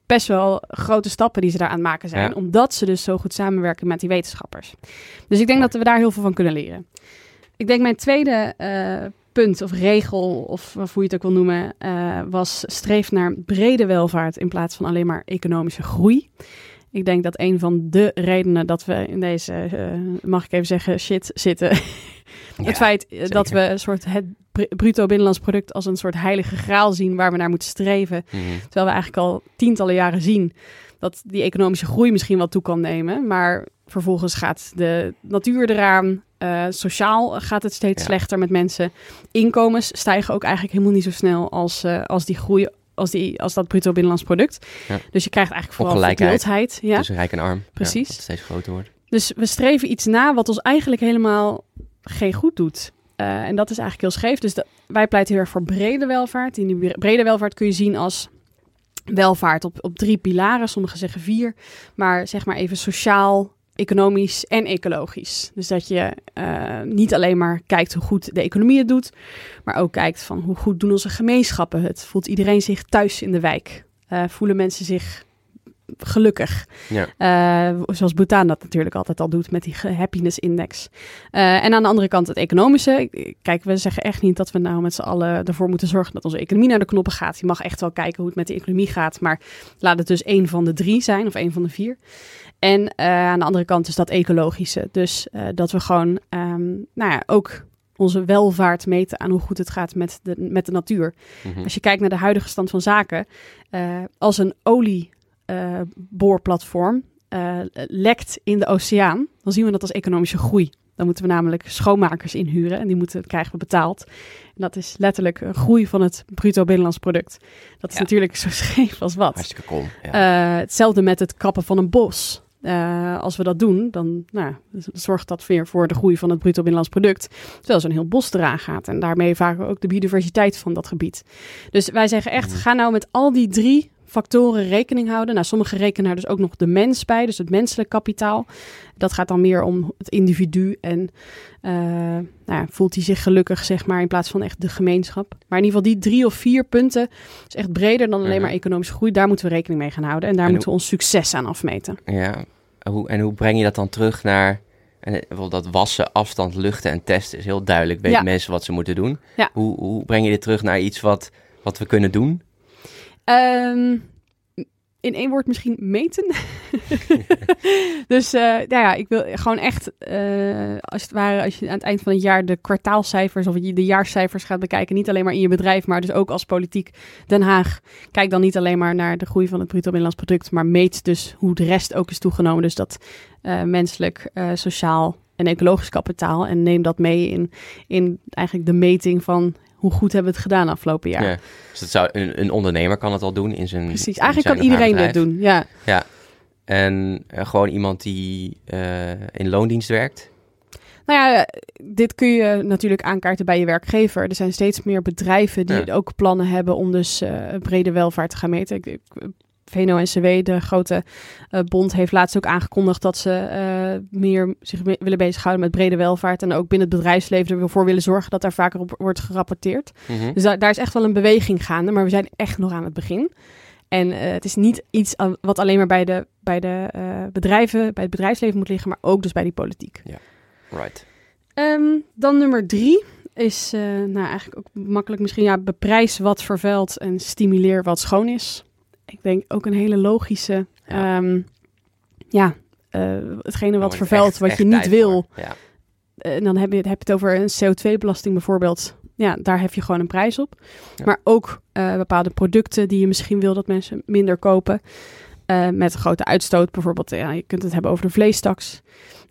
best wel grote stappen die ze daar aan het maken zijn. Ja. Omdat ze dus zo goed samenwerken met die wetenschappers. Dus ik denk dat we daar heel veel van kunnen leren. Ik denk mijn tweede eh, punt of regel, of hoe je het ook wil noemen, eh, was streef naar brede welvaart in plaats van alleen maar economische groei. Ik denk dat een van de redenen dat we in deze, eh, mag ik even zeggen, shit zitten. [LAUGHS] Ja, het feit dat we een soort het bruto binnenlands product als een soort heilige graal zien waar we naar moeten streven. Mhm. Terwijl we eigenlijk al tientallen jaren zien dat die economische groei misschien wel toe kan nemen. Maar vervolgens gaat de natuur eraan. Uh, sociaal gaat het steeds slechter met mensen. Inkomens stijgen ook eigenlijk helemaal niet zo snel als, uh, als die groei als, die, als dat bruto binnenlands product. Ja. Dus je krijgt eigenlijk vooral verdeeldheid. Ja. Tussen rijk en arm. Precies. Ja, dat steeds groter wordt. Dus we streven iets na wat ons eigenlijk helemaal geen goed doet. Uh, en dat is eigenlijk heel scheef. Dus wij pleiten heel erg voor brede welvaart. In die brede welvaart kun je zien als welvaart op, op drie pilaren. Sommigen zeggen vier. Maar zeg maar even sociaal, economisch en ecologisch. Dus dat je uh, niet alleen maar kijkt hoe goed de economie het doet, maar ook kijkt van hoe goed doen onze gemeenschappen het. Voelt iedereen zich thuis in de wijk? Uh, voelen mensen zich gelukkig. Ja. Uh, zoals Bhutan dat natuurlijk altijd al doet met die happiness index. Uh, en aan de andere kant het economische. Kijk, we zeggen echt niet dat we nou met z'n allen ervoor moeten zorgen dat onze economie naar de knoppen gaat. Je mag echt wel kijken hoe het met de economie gaat. Maar laat het dus één van de drie zijn of één van de vier. En uh, aan de andere kant is dat ecologische. Dus dat we gewoon, um, nou ja, ook onze welvaart meten aan hoe goed het gaat met de, met de natuur. Mm -hmm. Als je kijkt naar de huidige stand van zaken, als een olie uh, boorplatform uh, lekt in de oceaan, dan zien we dat als economische groei. Dan moeten we namelijk schoonmakers inhuren en die moeten, krijgen we betaald. En dat is letterlijk een groei van het bruto binnenlands product. Dat is ja. natuurlijk zo [LAUGHS] scheef als wat. Hartstikke cool. Ja. Uh, hetzelfde met het kappen van een bos. Uh, als we dat doen, dan nou, zorgt dat weer voor de groei van het bruto binnenlands product. Terwijl zo'n heel bos eraan gaat. En daarmee vaak ook de biodiversiteit van dat gebied. Dus wij zeggen echt, mm. ga nou met al die drie factoren rekening houden. Nou, sommige rekenen daar dus ook nog de mens bij, dus het menselijk kapitaal. Dat gaat dan meer om het individu en uh, nou ja, voelt hij zich gelukkig, zeg maar, in plaats van echt de gemeenschap. Maar in ieder geval die drie of vier punten is echt breder dan alleen maar economische groei. Daar moeten we rekening mee gaan houden en daar moeten we ons succes aan afmeten. Ja, hoe, en hoe breng je dat dan terug naar en bijvoorbeeld dat wassen, afstand, luchten en testen is heel duidelijk. Weten ja. mensen wat ze moeten doen. Ja. Hoe, hoe breng je dit terug naar iets wat, wat we kunnen doen? Um, in één woord misschien meten. [LAUGHS] [LAUGHS] dus uh, nou ja, ik wil gewoon echt, uh, als het ware, als je aan het eind van het jaar de kwartaalcijfers of de jaarcijfers gaat bekijken, niet alleen maar in je bedrijf, maar dus ook als politiek Den Haag, kijk dan niet alleen maar naar de groei van het bruto binnenlands product, maar meet dus hoe de rest ook is toegenomen. Dus dat uh, menselijk, sociaal en ecologisch kapitaal en neem dat mee in, in eigenlijk de meting van hoe goed hebben we het gedaan afgelopen jaar. Ja, dus dat zou, een, een ondernemer kan het al doen in zijn Precies, eigenlijk kan iedereen dat doen, ja. Ja, en uh, gewoon iemand die uh, in loondienst werkt? Nou ja, dit kun je natuurlijk aankaarten bij je werkgever. Er zijn steeds meer bedrijven die ja. ook plannen hebben om dus uh, brede welvaart te gaan meten. Ik, ik VNO-NCW, de grote uh, bond, heeft laatst ook aangekondigd dat ze uh, meer zich willen bezighouden met brede welvaart. En ook binnen het bedrijfsleven ervoor willen zorgen dat daar vaker op wordt gerapporteerd. Mm -hmm. Dus da daar is echt wel een beweging gaande, maar we zijn echt nog aan het begin. En uh, het is niet iets wat alleen maar bij de, bij de bedrijven, bij het bedrijfsleven moet liggen, maar ook dus bij die politiek. Ja, right. Um, dan nummer drie is nou eigenlijk ook makkelijk misschien ja, beprijs wat vervuilt en stimuleer wat schoon is ik denk ook een hele logische, ja, um, ja uh, hetgene wat vervuilt, echt, wat echt je niet wil. Ja. En uh, dan heb je, heb je het over een CO2-belasting bijvoorbeeld. Ja, daar heb je gewoon een prijs op. Ja. Maar ook uh, bepaalde producten die je misschien wil dat mensen minder kopen. Met een grote uitstoot bijvoorbeeld. Ja, je kunt het hebben over de vleestaks.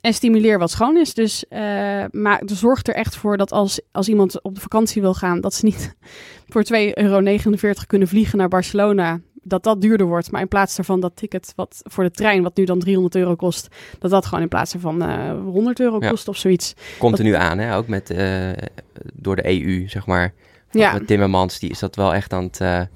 En stimuleer wat schoon is. Dus maar zorg er echt voor dat als, als iemand op de vakantie wil gaan, dat ze niet [LAUGHS] voor 2,49 euro kunnen vliegen naar Barcelona dat dat duurder wordt. Maar in plaats daarvan dat ticket wat voor de trein, wat nu dan 300 euro kost, dat dat gewoon in plaats van uh, 100 euro ja. kost of zoiets. Komt dat... er nu aan, hè? ook met, uh, door de EU, zeg maar. Ja. Met Timmermans, die is dat wel echt aan het...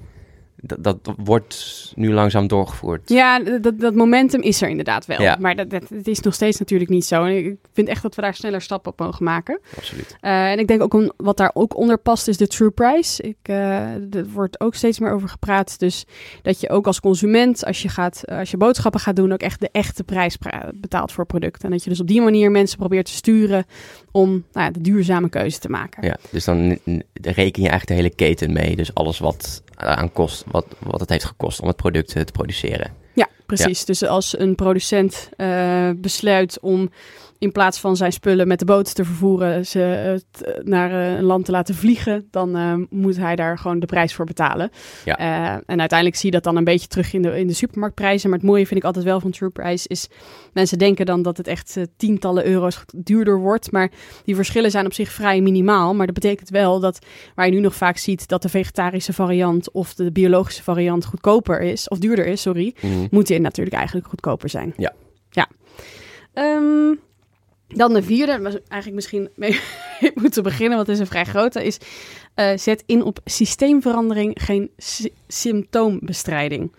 Dat, dat wordt nu langzaam doorgevoerd. Ja, dat, dat momentum is er inderdaad wel. Ja. Maar dat, dat, het is nog steeds natuurlijk niet zo. En ik vind echt dat we daar sneller stappen op mogen maken. Absoluut. Uh, en ik denk ook om, wat daar ook onder past is de true price. Ik, uh, er wordt ook steeds meer over gepraat. Dus dat je ook als consument, als je, gaat, als je boodschappen gaat doen, ook echt de echte prijs betaalt voor producten. En dat je dus op die manier mensen probeert te sturen om nou ja, de duurzame keuze te maken. Ja, dus dan reken je eigenlijk de hele keten mee. Dus alles wat aan kost, wat, wat het heeft gekost om het product te produceren. Ja, precies. Dus als een producent uh, besluit om in plaats van zijn spullen met de boot te vervoeren, ze uh, naar uh, een land te laten vliegen, dan moet hij daar gewoon de prijs voor betalen. Ja. en uiteindelijk zie je dat dan een beetje terug in de, in de supermarktprijzen. Maar het mooie vind ik altijd wel van TruePrice is, mensen denken dan dat het echt tientallen euro's duurder wordt. Maar die verschillen zijn op zich vrij minimaal. Maar dat betekent wel dat, waar je nu nog vaak ziet, dat de vegetarische variant of de biologische variant goedkoper is, of duurder is, sorry, mm. Moet die natuurlijk eigenlijk goedkoper zijn. Ja. Ja. Um, dan de vierde, was eigenlijk misschien mee [LAUGHS] moeten beginnen, want het is een vrij grote, is uh, zet in op systeemverandering, geen symptoombestrijding.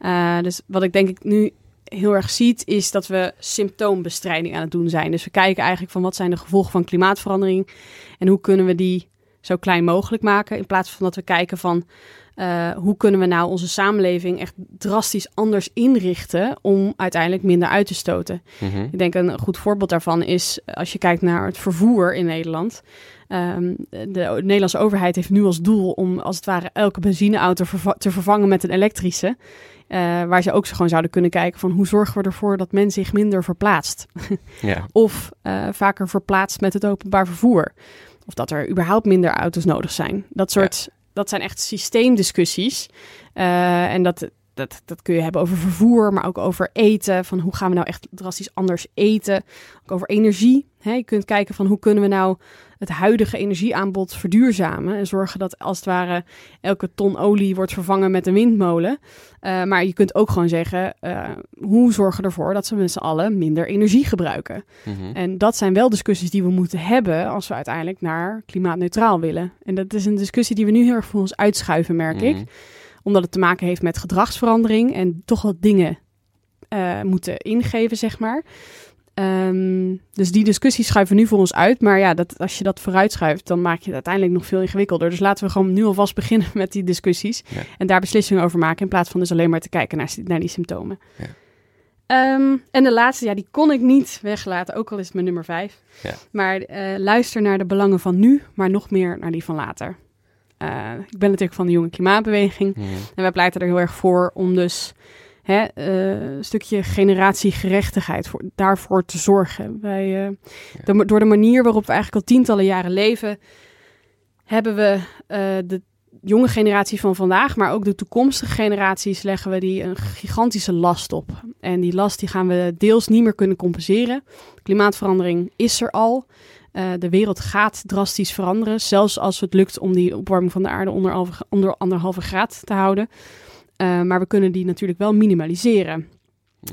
Uh, dus wat ik denk ik nu heel erg ziet, is dat we symptoombestrijding aan het doen zijn. Dus we kijken eigenlijk van wat zijn de gevolgen van klimaatverandering en hoe kunnen we die zo klein mogelijk maken, in plaats van dat we kijken van uh, hoe kunnen we nou onze samenleving echt drastisch anders inrichten om uiteindelijk minder uit te stoten. Mm Ik denk een goed voorbeeld daarvan is als je kijkt naar het vervoer in Nederland. Um, de Nederlandse overheid heeft nu als doel om als het ware elke benzineauto verva te vervangen met een elektrische. Uh, waar ze ook gewoon zouden kunnen kijken van hoe zorgen we ervoor dat men zich minder verplaatst. [LAUGHS] ja. Of uh, vaker verplaatst met het openbaar vervoer. Of dat er überhaupt minder auto's nodig zijn. Dat soort dat zijn echt systeemdiscussies. Uh, en dat, dat, dat kun je hebben over vervoer, maar ook over eten. Van hoe gaan we nou echt drastisch anders eten? Ook over energie. Hè? Je kunt kijken van hoe kunnen we nou het huidige energieaanbod verduurzamen. En zorgen dat als het ware elke ton olie wordt vervangen met een windmolen. Uh, maar je kunt ook gewoon zeggen, uh, hoe zorgen we ervoor dat ze met z'n allen minder energie gebruiken? Mm -hmm. En dat zijn wel discussies die we moeten hebben als we uiteindelijk naar klimaatneutraal willen. En dat is een discussie die we nu heel erg voor ons uitschuiven, merk mm -hmm. ik. Omdat het te maken heeft met gedragsverandering en toch wat dingen uh, moeten ingeven, zeg maar. Um, dus die discussie schuiven we nu voor ons uit. Maar ja, dat, als je dat vooruitschuift, dan maak je het uiteindelijk nog veel ingewikkelder. Dus laten we gewoon nu alvast [LAUGHS] beginnen met die discussies. Ja. En daar beslissingen over maken. In plaats van dus alleen maar te kijken naar, naar die symptomen. Ja. Um, en de laatste, ja, die kon ik niet weglaten. Ook al is het mijn nummer vijf. Ja. Maar uh, luister naar de belangen van nu, maar nog meer naar die van later. Uh, ik ben natuurlijk van de jonge klimaatbeweging. Mm. En wij pleiten er heel erg voor om dus hè, uh, een stukje generatiegerechtigheid voor, daarvoor te zorgen. Wij, uh, de, door de manier waarop we eigenlijk al tientallen jaren leven, hebben we de jonge generatie van vandaag, maar ook de toekomstige generaties, leggen we die een gigantische last op. En die last die gaan we deels niet meer kunnen compenseren. Klimaatverandering is er al. Uh, de wereld gaat drastisch veranderen, zelfs als het lukt om die opwarming van de aarde onder, onder anderhalve graad te houden. Uh, maar we kunnen die natuurlijk wel minimaliseren.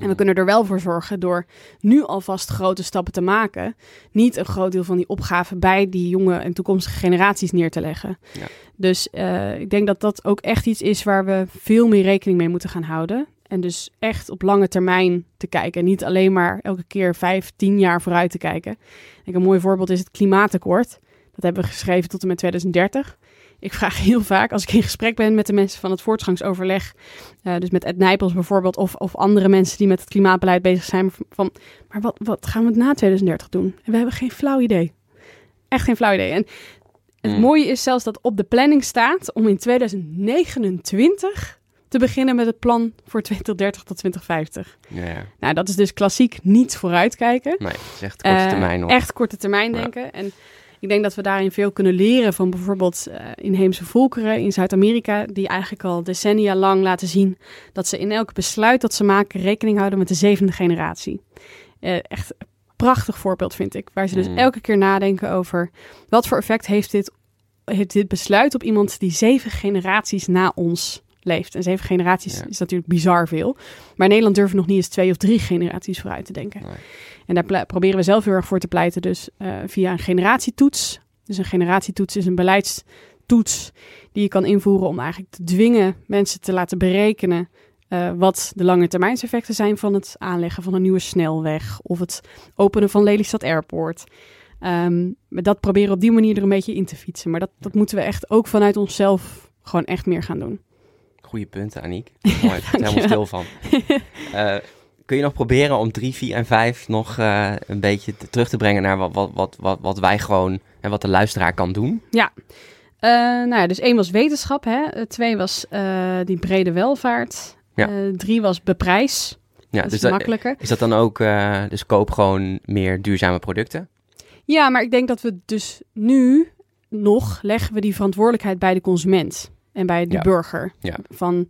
En we kunnen er wel voor zorgen door nu alvast grote stappen te maken. Niet een groot deel van die opgave bij die jonge en toekomstige generaties neer te leggen. Ja. Dus uh, ik denk dat dat ook echt iets is waar we veel meer rekening mee moeten gaan houden. En dus echt op lange termijn te kijken. Niet alleen maar elke keer vijf, tien jaar vooruit te kijken. Ik denk een mooi voorbeeld is het klimaatakkoord. Dat hebben we geschreven tot en met 2030. Ik vraag [LAUGHS] heel vaak als ik in gesprek ben met de mensen van het voortgangsoverleg, uh, dus met Ed Nijpels bijvoorbeeld, of, of andere mensen die met het klimaatbeleid bezig zijn, van, maar wat, wat gaan we na 2030 doen? En we hebben geen flauw idee. Echt geen flauw idee. En het mm. mooie is zelfs dat op de planning staat om in 2029 te beginnen met het plan voor 2030 tot 2050. Ja, Nou, dat is dus klassiek niet vooruitkijken. Nee, het is echt korte termijn. Uh, echt korte termijn denken. Ja. En ik denk dat we daarin veel kunnen leren van bijvoorbeeld uh, inheemse volkeren in Zuid-Amerika, die eigenlijk al decennia lang laten zien dat ze in elk besluit dat ze maken rekening houden met de zevende generatie. Uh, echt een prachtig voorbeeld vind ik, waar ze dus mm. elke keer nadenken over wat voor effect heeft dit, heeft dit besluit op iemand die zeven generaties na ons leeft. En zeven generaties ja. is natuurlijk bizar veel. Maar in Nederland durven nog niet eens twee of drie generaties vooruit te denken. Nee. En daar proberen we zelf heel erg voor te pleiten. Dus uh, via een generatietoets. Dus een generatietoets is een beleidstoets die je kan invoeren om eigenlijk te dwingen mensen te laten berekenen uh, wat de lange termijnseffecten zijn van het aanleggen van een nieuwe snelweg of het openen van Lelystad Airport. Um, maar dat proberen we op die manier er een beetje in te fietsen. Maar dat, dat moeten we echt ook vanuit onszelf gewoon echt meer gaan doen. Goeie punten, Aniek. [LAUGHS] Mooi, ik ben helemaal stil van. Uh, [LAUGHS] kun je nog proberen om 3, 4 en 5 nog uh, een beetje te, terug te brengen naar wat, wat, wat, wat, wat wij gewoon en wat de luisteraar kan doen? Ja. Uh, nou ja, dus één was wetenschap, hè? twee was die brede welvaart. Ja. Eh, drie was beprijs. Ja, dat dus is dat, makkelijker. is dat dan ook, eh, dus koop gewoon meer duurzame producten? Ja, maar ik denk dat we dus nu nog leggen we die verantwoordelijkheid bij de consument en bij de Ja. burger. Ja. Van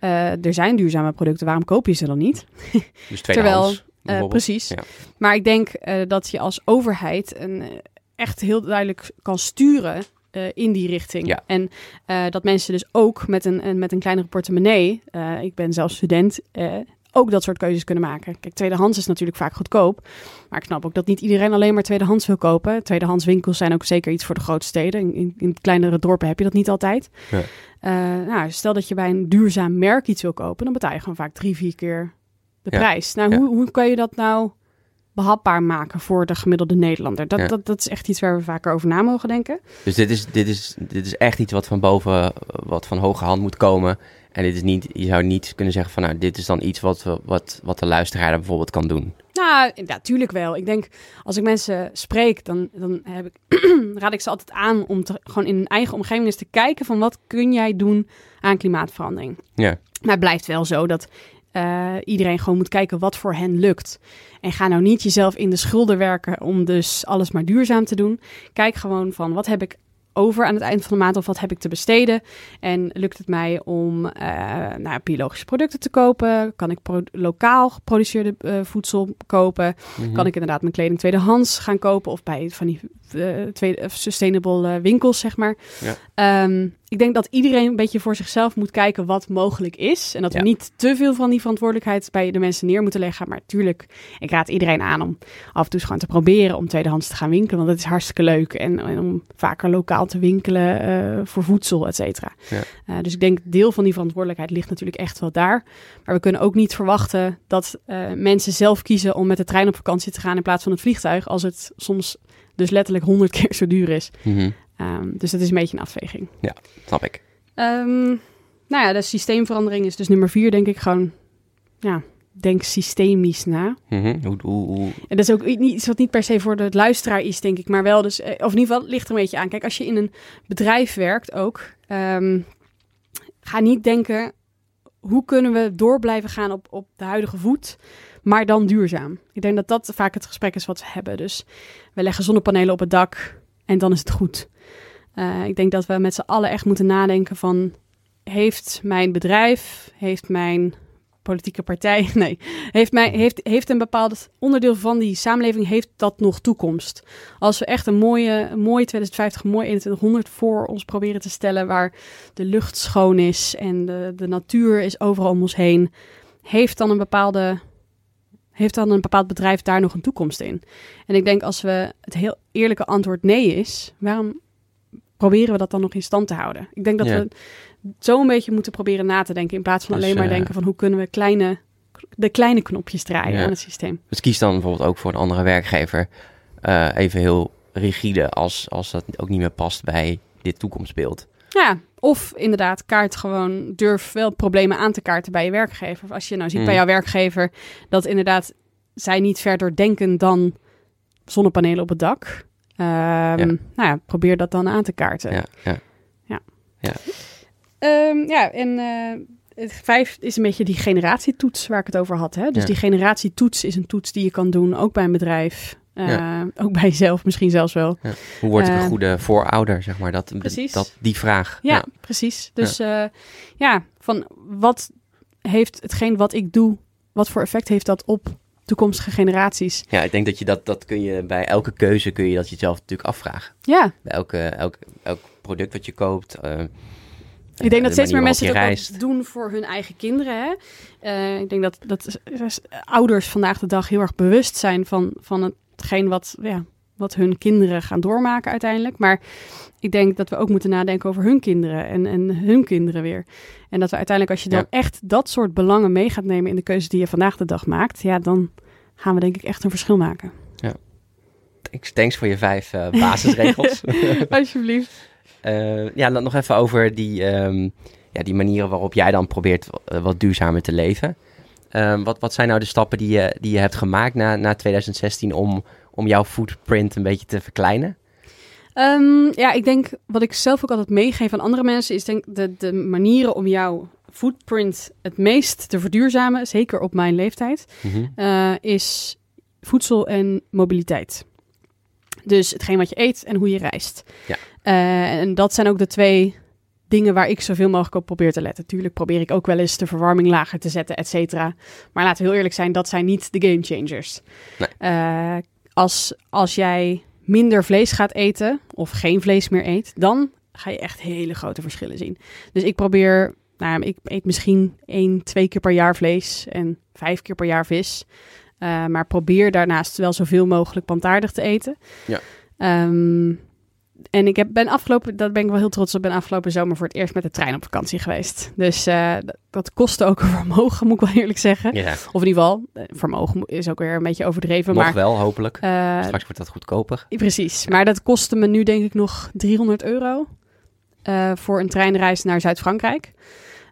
eh, er zijn duurzame producten, waarom koop je ze dan niet? [LAUGHS] Dus Eh, bijvoorbeeld? precies. Ja. Maar ik denk eh, dat je als overheid een, echt heel duidelijk kan sturen in die richting. Ja. En dat mensen dus ook met een, een- met een kleinere portemonnee, ik ben zelf student, ook dat soort keuzes kunnen maken. Kijk, tweedehands is natuurlijk vaak goedkoop. Maar ik snap ook dat niet iedereen alleen maar tweedehands wil kopen. Tweedehands winkels zijn ook zeker iets voor de grote steden. In, in, in kleinere dorpen heb je dat niet altijd. Ja. Eh, nou, stel dat je bij een duurzaam merk iets wil kopen, dan betaal je gewoon vaak drie, vier keer de Ja. prijs. Nou, Ja. hoe, hoe kan je dat nou behapbaar maken voor de gemiddelde Nederlander? Dat, Ja. dat, dat is echt iets waar we vaker over na mogen denken. Dus dit is, dit, is, dit is echt iets wat van boven, wat van hoge hand moet komen. En dit is niet, je zou niet kunnen zeggen van, nou, dit is dan iets wat, wat, wat de luisteraar er bijvoorbeeld kan doen. Nou, natuurlijk wel. Ik denk, als ik mensen spreek, dan, dan heb ik, [CLEARS THROAT] raad ik ze altijd aan om te, gewoon in hun eigen omgeving eens te kijken van wat kun jij doen aan klimaatverandering. Ja, Maar het blijft wel zo dat eh, iedereen gewoon moet kijken wat voor hen lukt. En ga nou niet jezelf in de schulden werken om dus alles maar duurzaam te doen. Kijk gewoon van wat heb ik over aan het eind van de maand of wat heb ik te besteden. En lukt het mij om eh, nou, biologische producten te kopen? Kan ik lokaal geproduceerde eh, voedsel kopen? Mhm. Kan ik inderdaad mijn kleding tweedehands gaan kopen of bij van die eh, tweede, of sustainable eh, winkels, zeg maar. Ja. Ehm, ik denk dat iedereen een beetje voor zichzelf moet kijken wat mogelijk is. En dat Ja. we niet te veel van die verantwoordelijkheid bij de mensen neer moeten leggen. Maar tuurlijk, ik raad iedereen aan om af en toe eens gewoon te proberen om tweedehands te gaan winkelen. Want dat is hartstikke leuk. En, en om vaker lokaal te winkelen eh, voor voedsel, et cetera. Ja. Eh, dus ik denk deel van die verantwoordelijkheid ligt natuurlijk echt wel daar. Maar we kunnen ook niet verwachten dat eh, mensen zelf kiezen om met de trein op vakantie te gaan in plaats van het vliegtuig. Als het soms dus letterlijk honderd keer zo duur is. Mhm. Ehm, dus dat is een beetje een afweging. snap ik. Ehm, nou ja, de systeemverandering is dus nummer vier, denk ik gewoon. Ja, denk systemisch na. Mhm. Hoe, hoe, hoe, En dat is ook iets wat niet per se voor de luisteraar is, denk ik, maar wel dus, eh, of in ieder geval het ligt er een beetje aan. Kijk, als je in een bedrijf werkt ook, ehm, ga niet denken, hoe kunnen we door blijven gaan op, op de huidige voet, maar dan duurzaam. Ik denk dat dat vaak het gesprek is wat we hebben. Dus we leggen zonnepanelen op het dak en dan is het goed. Eh, ik denk dat we met z'n allen echt moeten nadenken van, heeft mijn bedrijf, heeft mijn politieke partij, [LAUGHS] nee, heeft, mij, heeft, heeft een bepaald onderdeel van die samenleving, heeft dat nog toekomst? Als we echt een mooie, een mooie 2050, een mooi 2100 voor ons proberen te stellen, waar de lucht schoon is en de, de natuur is overal om ons heen, heeft dan een bepaalde... Heeft dan een bepaald bedrijf daar nog een toekomst in? En ik denk als we het heel eerlijke antwoord nee is, waarom proberen we dat dan nog in stand te houden? Ik denk dat Ja. we zo een beetje moeten proberen na te denken in plaats van Dus, alleen maar eh, denken van hoe kunnen we kleine, de kleine knopjes draaien Ja. aan het systeem. Dus kies dan bijvoorbeeld ook voor een andere werkgever eh, even heel rigide als, als dat ook niet meer past bij dit toekomstbeeld. Ja, of inderdaad, kaart gewoon, durf wel problemen aan te kaarten bij je werkgever. Of als je nou ziet Mm. bij jouw werkgever dat inderdaad zij niet verder denken dan zonnepanelen op het dak. Ehm, Nou ja, probeer dat dan aan te kaarten. Ja, ja. Ehm, ja, en het vijf is een beetje die generatietoets waar ik het over had. Hè? Dus Ja. die generatietoets is een toets die je kan doen, ook bij een bedrijf. Eh, Ook bij jezelf misschien zelfs wel. Hoe word ik een Eh, goede voorouder, zeg maar? Dat, precies. dat, die vraag. Ja, precies. Dus ja. ja, van wat heeft hetgeen wat ik doe, wat voor effect heeft dat op toekomstige generaties? Ja, ik denk dat je dat, dat kun je bij elke keuze kun je dat jezelf natuurlijk afvragen. Ja, Bij elke, elk, elk product wat je koopt. eh, ik denk de dat steeds meer mensen je ook doen voor hun eigen kinderen. Hè? Eh, ik denk dat, dat ouders vandaag de dag heel erg bewust zijn van, van hetgeen wat, ja, wat hun kinderen gaan doormaken uiteindelijk. Maar ik denk dat we ook moeten nadenken over hun kinderen en, en hun kinderen weer. En dat we uiteindelijk, als je dan Ja. echt dat soort belangen mee gaat nemen in de keuzes die je vandaag de dag maakt, ja, dan gaan we denk ik echt een verschil maken. Thanks, thanks voor je vijf eh, basisregels. [LAUGHS] Alsjeblieft. [LAUGHS] Eh, ja, dan nog even over die, ehm, ja, die manieren waarop jij dan probeert eh, wat duurzamer te leven. Ehm, wat, wat zijn nou de stappen die je, die je hebt gemaakt na, na 2016 om, om jouw footprint een beetje te verkleinen? Ehm, ja, ik denk wat ik zelf ook altijd meegeef aan andere mensen is denk de, de manieren om jouw footprint het meest te verduurzamen, zeker op mijn leeftijd, Mhm. eh, is voedsel en mobiliteit. Dus hetgeen wat je eet en hoe je reist. Ja. Eh, en dat zijn ook de twee dingen waar ik zoveel mogelijk op probeer te letten. Tuurlijk probeer ik ook wel eens de verwarming lager te zetten, et cetera. Maar laten we heel eerlijk zijn, dat zijn niet de game changers. Nee. Eh, als, als jij minder vlees gaat eten of geen vlees meer eet, dan ga je echt hele grote verschillen zien. Dus ik probeer, nou, ik eet misschien één, twee keer per jaar vlees en vijf keer per jaar vis. Eh, maar probeer daarnaast wel zoveel mogelijk plantaardig te eten. Ja. Ehm, en ik heb, ben afgelopen, dat ben ik wel heel trots op, ben afgelopen zomer voor het eerst met de trein op vakantie geweest. Dus eh, dat, kostte ook een [LAUGHS] vermogen, moet ik wel eerlijk zeggen. Ja, Of in ieder geval, eh, vermogen mo- is ook weer een beetje overdreven. nog maar wel, hopelijk. eh, Straks wordt dat goedkoper. Precies, maar dat kostte me nu denk ik nog 300 euro voor een treinreis naar Zuid-Frankrijk.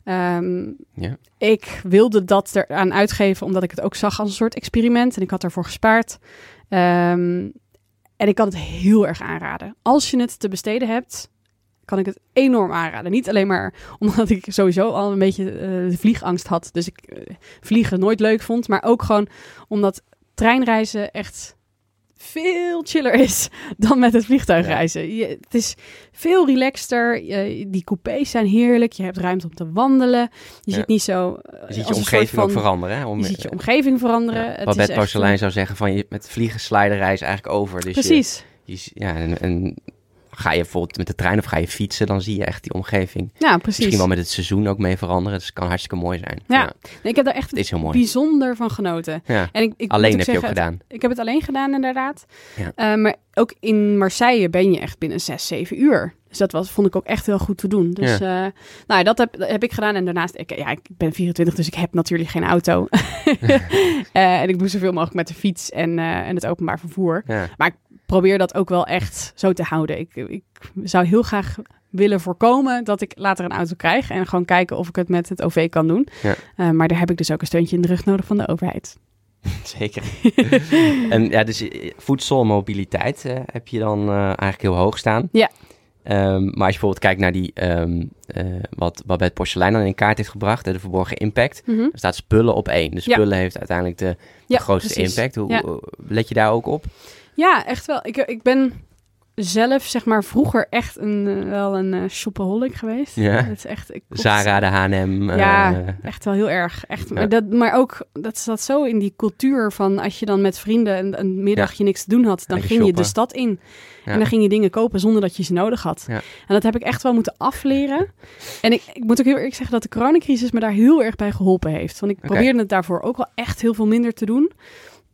Ehm, Ja. Ik wilde dat eraan uitgeven omdat ik het ook zag als een soort experiment en ik had daarvoor gespaard. Ehm, en ik kan het heel erg aanraden. Als je het te besteden hebt, kan ik het enorm aanraden. Niet alleen maar omdat ik sowieso al een beetje eh, vliegangst had, dus ik eh, vliegen nooit leuk vond, maar ook gewoon omdat treinreizen echt veel chiller is [LAUGHS] dan met het vliegtuig reizen. Je, het is veel relaxter. Je- die coupés zijn heerlijk. Je hebt ruimte om te wandelen. Je Ja. zit niet zo. eh, Je ziet als je omgeving ook veranderen. Hè? Om, Je ziet je omgeving veranderen. ja, Het Wat Bert Porcelein eh, zou zeggen van je, met vliegen slijden reis eigenlijk over. Dus je- Precies. Je, ja, en, en ga je bijvoorbeeld met de trein of ga je fietsen, dan zie je echt die omgeving. Ja, precies. Misschien wel met het seizoen ook mee veranderen. Dus het kan hartstikke mooi zijn. Ja. Ik heb daar echt het is heel mooi. bijzonder van genoten. Ja. En ik, ik Alleen heb je ook zeggen, gedaan. Ik heb het alleen gedaan, inderdaad. Ja. Eh, maar ook in Marseille ben je echt binnen 6, 7 uur. Dus dat was, vond ik ook echt heel goed te doen. Dus eh, nou, ja, dat, heb, heb ik gedaan. En daarnaast, ik, ja, ik ben 24, dus ik heb natuurlijk geen auto. [LAUGHS] Eh, en ik doe zoveel mogelijk met de fiets en, en het openbaar vervoer. Ja. Probeer dat ook wel echt zo te houden. Ik, ik zou heel graag willen voorkomen dat ik later een auto krijg. En gewoon kijken of ik het met het OV kan doen. Ja. Eh, maar daar heb ik dus ook een steuntje in de rug nodig van de overheid. [LAUGHS] Zeker. [LAUGHS] en ja, dus eh, voedsel en mobiliteit eh, heb je dan eigenlijk heel hoog staan. Ja. Ehm, maar als je bijvoorbeeld kijkt naar die, ehm, eh, wat, wat bij het porselein dan in kaart heeft gebracht, de verborgen impact, er staat spullen op één. Dus Ja. spullen heeft uiteindelijk de, de Ja, grootste precies. impact. Hoe, Ja. hoe- let je daar ook op? Ja, echt wel. Ik, ik ben zelf, zeg maar, vroeger echt een, eh, wel een eh, shopaholic geweest. Ja. Is echt... Ik Zara, de H&M. eh, Ja, echt wel heel erg. Echt, Ja. maar, dat, maar ook, dat zat zo in die cultuur van als je dan met vrienden een, een middagje niks te doen had, dan ging je de stad in. En dan ging je dingen kopen zonder dat je ze nodig had. Ja. En dat heb ik echt wel moeten afleren. En ik, ik moet ook heel eerlijk zeggen dat de coronacrisis me daar heel erg bij geholpen heeft. Want ik probeerde het daarvoor ook wel echt heel veel minder te doen.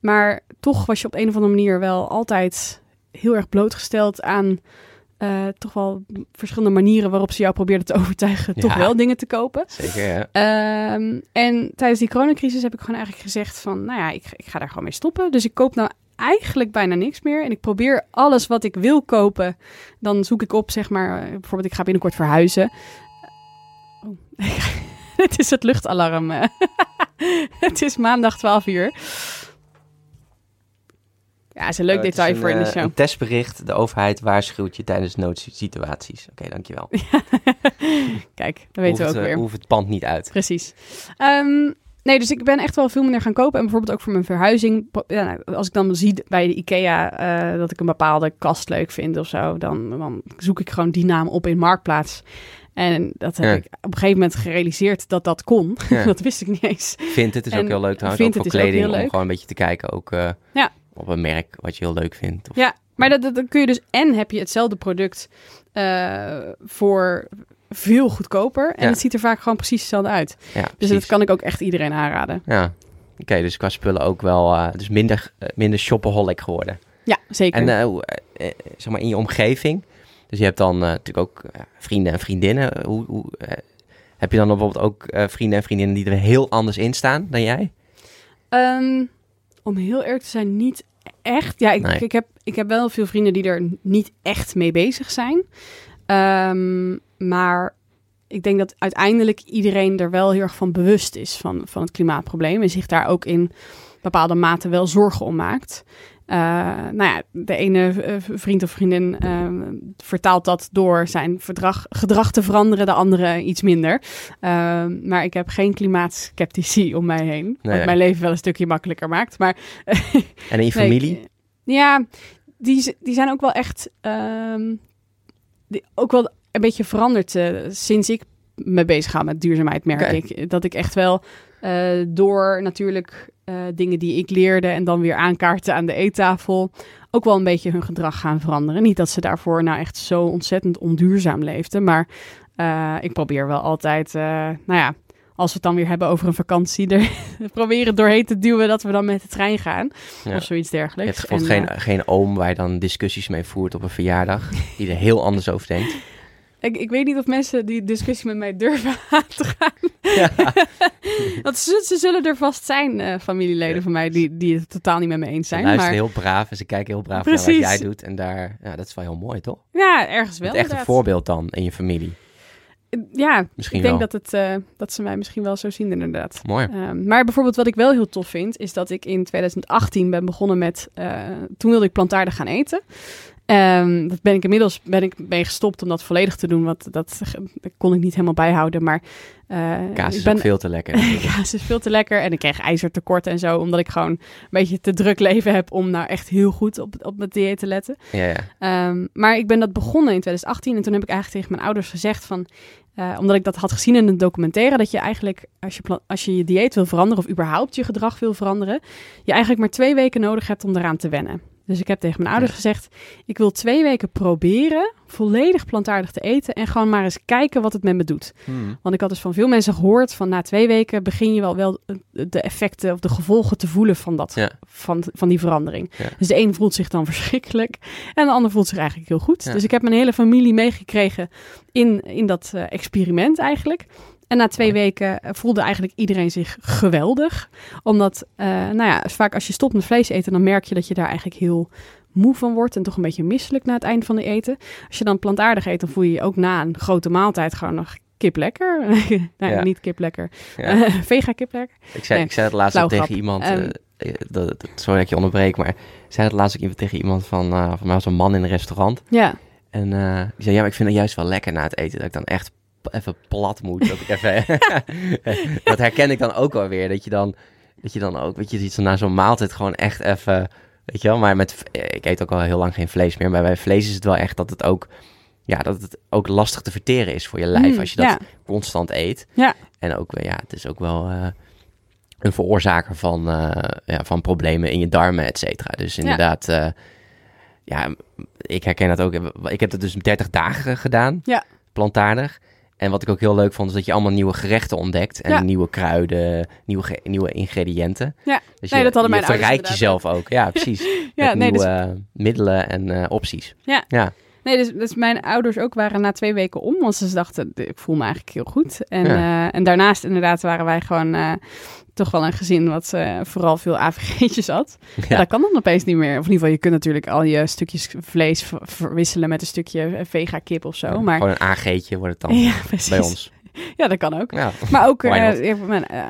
Maar toch was je op een of andere manier wel altijd heel erg blootgesteld aan eh, toch wel verschillende manieren waarop ze jou probeerden te [LAUGHS] overtuigen toch wel dingen te kopen. Zeker, ja. Ehm, en tijdens die coronacrisis heb ik gewoon eigenlijk gezegd van, nou ja, ik, ik ga daar gewoon mee stoppen. Dus ik koop nou eigenlijk bijna niks meer. En ik probeer alles wat ik wil kopen, dan zoek ik op, zeg maar, eh, bijvoorbeeld ik ga binnenkort verhuizen. Oh, [LAUGHS] het is het luchtalarm. eh. [LAUGHS] het is maandag 12 uur. Ja, is een leuk is detail een, voor in de eh, show. Een testbericht. De overheid waarschuwt je tijdens noodsituaties. Oké, dankjewel. [LAUGHS] Kijk, dat weten we ook eh, weer. Hoeft het pand niet uit. Precies. Ehm, nee, dus ik ben echt wel veel minder gaan kopen. En bijvoorbeeld ook voor mijn verhuizing. Ja, nou, als ik dan zie bij de IKEA eh, dat ik een bepaalde kast leuk vind of zo, dan, dan zoek ik gewoon die naam op in Marktplaats. En dat heb Ja. ik op een gegeven moment gerealiseerd dat dat kon. Ja. [LAUGHS] dat wist ik niet eens. Vindt het is ook heel leuk trouwens. Ook voor is ook kleding. Om gewoon een beetje te kijken ook Ja. Op een merk wat je heel leuk vindt. Of, Ja, maar dat, dat, dan kun je dus en heb je hetzelfde product eh, voor veel goedkoper. En Ja. het ziet er vaak gewoon precies hetzelfde uit. ja, Dus precies. dat kan ik ook echt iedereen aanraden. Ja. Oké, dus qua spullen ook wel eh, dus minder, eh, minder shopaholic geworden. Ja, zeker. En zeg maar in je omgeving. Dus je hebt dan natuurlijk ook vrienden en vriendinnen. Hoe, hoe, heb je dan bijvoorbeeld ook vrienden en vriendinnen die er heel anders in staan dan jij? Ehm, om heel eerlijk te zijn, niet echt. Ja, ik, Nee. ik, heb, ik heb wel veel vrienden die er niet echt mee bezig zijn. Ehm, maar ik denk dat uiteindelijk iedereen er wel heel erg van bewust is van, van het klimaatprobleem. En zich daar ook in bepaalde mate wel zorgen om maakt. Nou ja, de ene vriend of vriendin vertaalt dat door zijn verdrag, gedrag te veranderen, de andere iets minder. maar ik heb geen klimaatskeptici om mij heen, wat mijn leven wel een stukje makkelijker maakt. Maar, [LAUGHS] en in je familie? ja, die, die zijn ook wel echt, ehm, die, ook wel een beetje veranderd sinds ik me bezig ga met duurzaamheid, merk ik. Dat ik echt wel door natuurlijk uh, dingen die ik leerde en dan weer aankaarten aan de eettafel, ook wel een beetje hun gedrag gaan veranderen. Niet dat ze daarvoor nou echt zo ontzettend onduurzaam leefden, maar uh, ik probeer wel altijd, nou ja, als we het dan weer hebben over een vakantie, er [LAUGHS] proberen doorheen te duwen dat we dan met de trein gaan. Of zoiets dergelijks. Je hebt geen, geen oom waar je dan discussies mee voert op een verjaardag, die er heel anders over denkt. Ik, ik weet niet of mensen die discussie met mij durven [LAUGHS] aan te gaan. Ja. [LAUGHS] Want ze, ze, zullen er vast zijn, uh, familieleden van mij, die, die het totaal niet met me eens zijn. Ze luisteren maar... heel braaf en ze kijken heel braaf Precies. naar wat jij doet. En daar, ja, dat is wel heel mooi, toch? Ja, ergens wel. Het echt een voorbeeld dan in je familie. Ja, misschien ik denk dat, het, uh, dat ze mij misschien wel zo zien, inderdaad. Mooi. Uh, maar bijvoorbeeld wat ik wel heel tof vind, is dat ik in 2018 ben begonnen met... Uh, toen wilde ik plantaardig gaan eten. Um, dat ben ik inmiddels ben ik mee gestopt om dat volledig te doen, want dat, dat kon ik niet helemaal bijhouden. Maar uh, kaas is ben, veel te lekker. [LAUGHS] kaas is veel te lekker en ik kreeg ijzertekorten en zo, omdat ik gewoon een beetje te druk leven heb om nou echt heel goed op, op mijn dieet te letten. Ja, ja. Um, maar ik ben dat begonnen in 2018 en toen heb ik eigenlijk tegen mijn ouders gezegd van, uh, omdat ik dat had gezien in een documentaire, dat je eigenlijk als je, als je je dieet wil veranderen of überhaupt je gedrag wil veranderen, je eigenlijk maar twee weken nodig hebt om eraan te wennen. Dus ik heb tegen mijn ouders gezegd: ik wil twee weken proberen volledig plantaardig te eten en gewoon maar eens kijken wat het met me doet. Hmm. Want ik had dus van veel mensen gehoord van na twee weken begin je wel wel de effecten of de gevolgen te voelen van dat van, van die verandering. Dus de een voelt zich dan [LAUGHS] verschrikkelijk en de ander voelt zich eigenlijk heel goed. Dus ik heb mijn hele familie meegekregen in, in dat uh, experiment eigenlijk. En na twee weken eh, voelde eigenlijk iedereen zich geweldig. Omdat, uh, nou ja, vaak als je stopt met vlees eten, dan merk je dat je daar eigenlijk heel moe van wordt en toch een beetje misselijk na het eind van de eten. Als je dan plantaardig eet, dan voel je je ook na een grote maaltijd gewoon nog kip lekker. [LAUGHS] nee, ja. niet kip lekker. Ja. [LAUGHS] vega kip lekker. Ik zei, ik zei het laatst ook tegen iemand, um, dat, sorry dat ik je onderbreek, maar ik zei het laatst ook tegen iemand van, van mij was een man in een restaurant. Ja. En uh, die zei, ja, maar ik vind het juist wel lekker na het eten. Dat ik dan echt even plat moet. Dat, ik even, [LAUGHS] dat herken ik dan ook wel weer. Dat je dan, dat je dan ook, weet je, iets na zo'n maaltijd gewoon echt even, weet je wel. Maar met, ik eet ook al heel lang geen vlees meer. Maar bij vlees is het wel echt dat het ook, ja, dat het ook lastig te verteren is voor je lijf. Mm, als je dat constant eet. Ja. En ook, ja, het is ook wel... Uh, een veroorzaker van, uh, ja, van problemen in je darmen, et cetera. Dus inderdaad, ja. Uh, ja, ik herken dat ook. Ik heb het dus 30 dagen gedaan, ja. plantaardig. En wat ik ook heel leuk vond, is dat je allemaal nieuwe gerechten ontdekt. En nieuwe kruiden, nieuwe, nieuwe ingrediënten. Ja, dus nee, je, dat hadden mijn je verrijkt jezelf ook. Ja, precies. [LAUGHS] ja, nee, nieuwe dus... middelen en uh, opties. Ja. ja. Nee, dus, dus, mijn ouders ook waren na twee weken om. Want ze dachten, ik voel me eigenlijk heel goed. En, ja. uh, en daarnaast inderdaad waren wij gewoon uh, toch wel een gezin wat uh, vooral veel AVG'tjes had. Ja. Dat kan dan opeens niet meer. Of in ieder geval, je kunt natuurlijk al je stukjes vlees verwisselen met een stukje vega kip of zo. Ja, maar... Gewoon een AG'tje wordt het dan bij ons. [LAUGHS] Ja, dat kan ook. Ja. Maar ook, uh,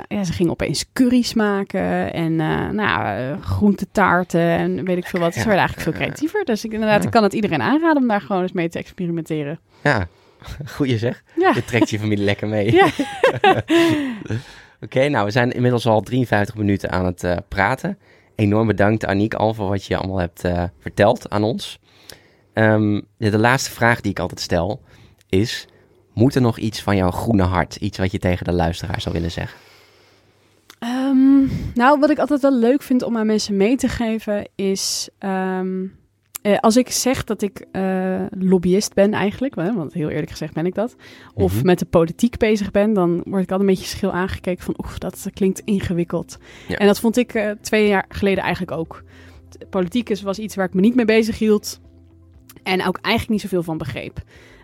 ja, ze gingen opeens curry's maken en uh, nou, groentetaarten en weet ik veel wat. Ze werden eigenlijk veel creatiever. Dus ik, inderdaad, ik kan het iedereen aanraden om daar gewoon eens mee te experimenteren. Ja, [LAUGHS] goeie zeg. Ja. Je trekt je familie lekker mee. Ja. [LAUGHS] Oké, nou, we zijn inmiddels al 53 minuten aan het uh, praten. Enorm bedankt, Aniek, al voor wat je allemaal hebt uh, verteld aan ons. Um, de, de, laatste vraag die ik altijd stel is: moet er nog iets van jouw groene hart, iets wat je tegen de luisteraar zou willen zeggen? Um, nou, wat ik altijd wel leuk vind om aan mensen mee te geven is. Um, uh, als ik zeg dat ik uh, lobbyist ben eigenlijk, want heel eerlijk gezegd ben ik dat, of mm -hmm. met de politiek bezig ben, dan word ik altijd een beetje schil aangekeken van oef, dat klinkt ingewikkeld. Ja. En dat vond ik uh, twee jaar geleden eigenlijk ook. Politiek was iets waar ik me niet mee bezig hield en ook eigenlijk niet zoveel van begreep.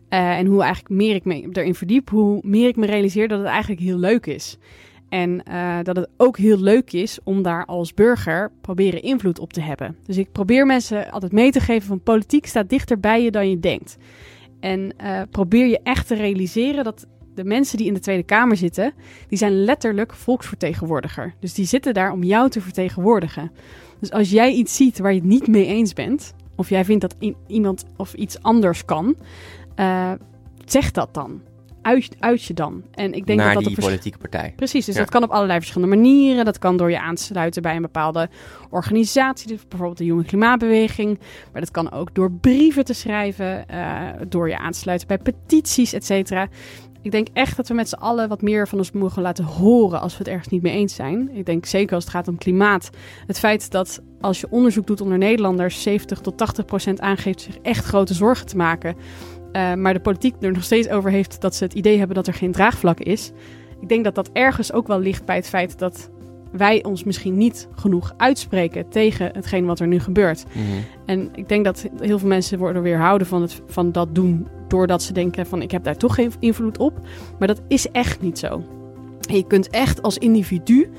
En hoe eigenlijk meer ik me erin verdiep, hoe meer ik me realiseer dat het eigenlijk heel leuk is. En uh, dat het ook heel leuk is om daar als burger proberen invloed op te hebben. Dus ik probeer mensen altijd mee te geven van politiek staat dichter bij je dan je denkt. En uh, probeer je echt te realiseren dat de mensen die in de Tweede Kamer zitten, die zijn letterlijk volksvertegenwoordiger. Dus die zitten daar om jou te vertegenwoordigen. Dus als jij iets ziet waar je het niet mee eens bent, of jij vindt dat iemand of iets anders kan, uh, zeg dat dan uit, uit je dan. En ik denk Naar dat dat die politieke partij. Precies, dus dat kan op allerlei verschillende manieren. Dat kan door je aansluiten bij een bepaalde organisatie, dus bijvoorbeeld de Jonge Klimaatbeweging. Maar dat kan ook door brieven te schrijven, uh, door je aansluiten bij petities, et cetera. Ik denk echt dat we met z'n allen wat meer van ons mogen laten horen als we het ergens niet mee eens zijn. Ik denk zeker als het gaat om klimaat. Het feit dat als je onderzoek doet onder Nederlanders, 70 tot 80 procent aangeeft zich echt grote zorgen te maken uh, maar de politiek er nog steeds over heeft dat ze het idee hebben dat er geen draagvlak is. Ik denk dat dat ergens ook wel ligt bij het feit dat wij ons misschien niet genoeg uitspreken tegen hetgeen wat er nu gebeurt. Mhm. En ik denk dat heel veel mensen worden weerhouden van, het, van dat doen doordat ze denken van ik heb daar toch geen invloed op. Maar dat is echt niet zo. je kunt echt als individu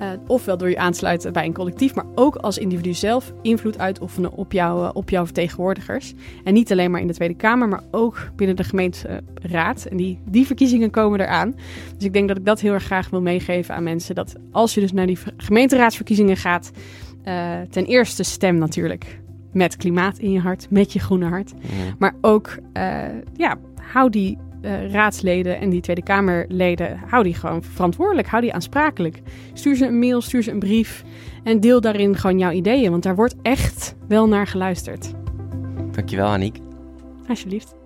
uh, ofwel door je aansluiten bij een collectief, maar ook als individu zelf invloed uitoefenen op, jou, uh, op jouw vertegenwoordigers. En niet alleen maar in de Tweede Kamer, maar ook binnen de gemeenteraad. En die, die verkiezingen komen eraan. Dus ik denk dat ik dat heel erg graag wil meegeven aan mensen. Dat als je dus naar die gemeenteraadsverkiezingen gaat, uh, ten eerste stem natuurlijk met klimaat in je hart, met je groene hart. Maar ook, ja, hou die uh, raadsleden en die Tweede Kamerleden, hou die gewoon verantwoordelijk, hou die aansprakelijk. Stuur ze een mail, stuur ze een brief en deel daarin gewoon jouw ideeën, want daar wordt echt wel naar geluisterd. Dankjewel, Aniek. Alsjeblieft.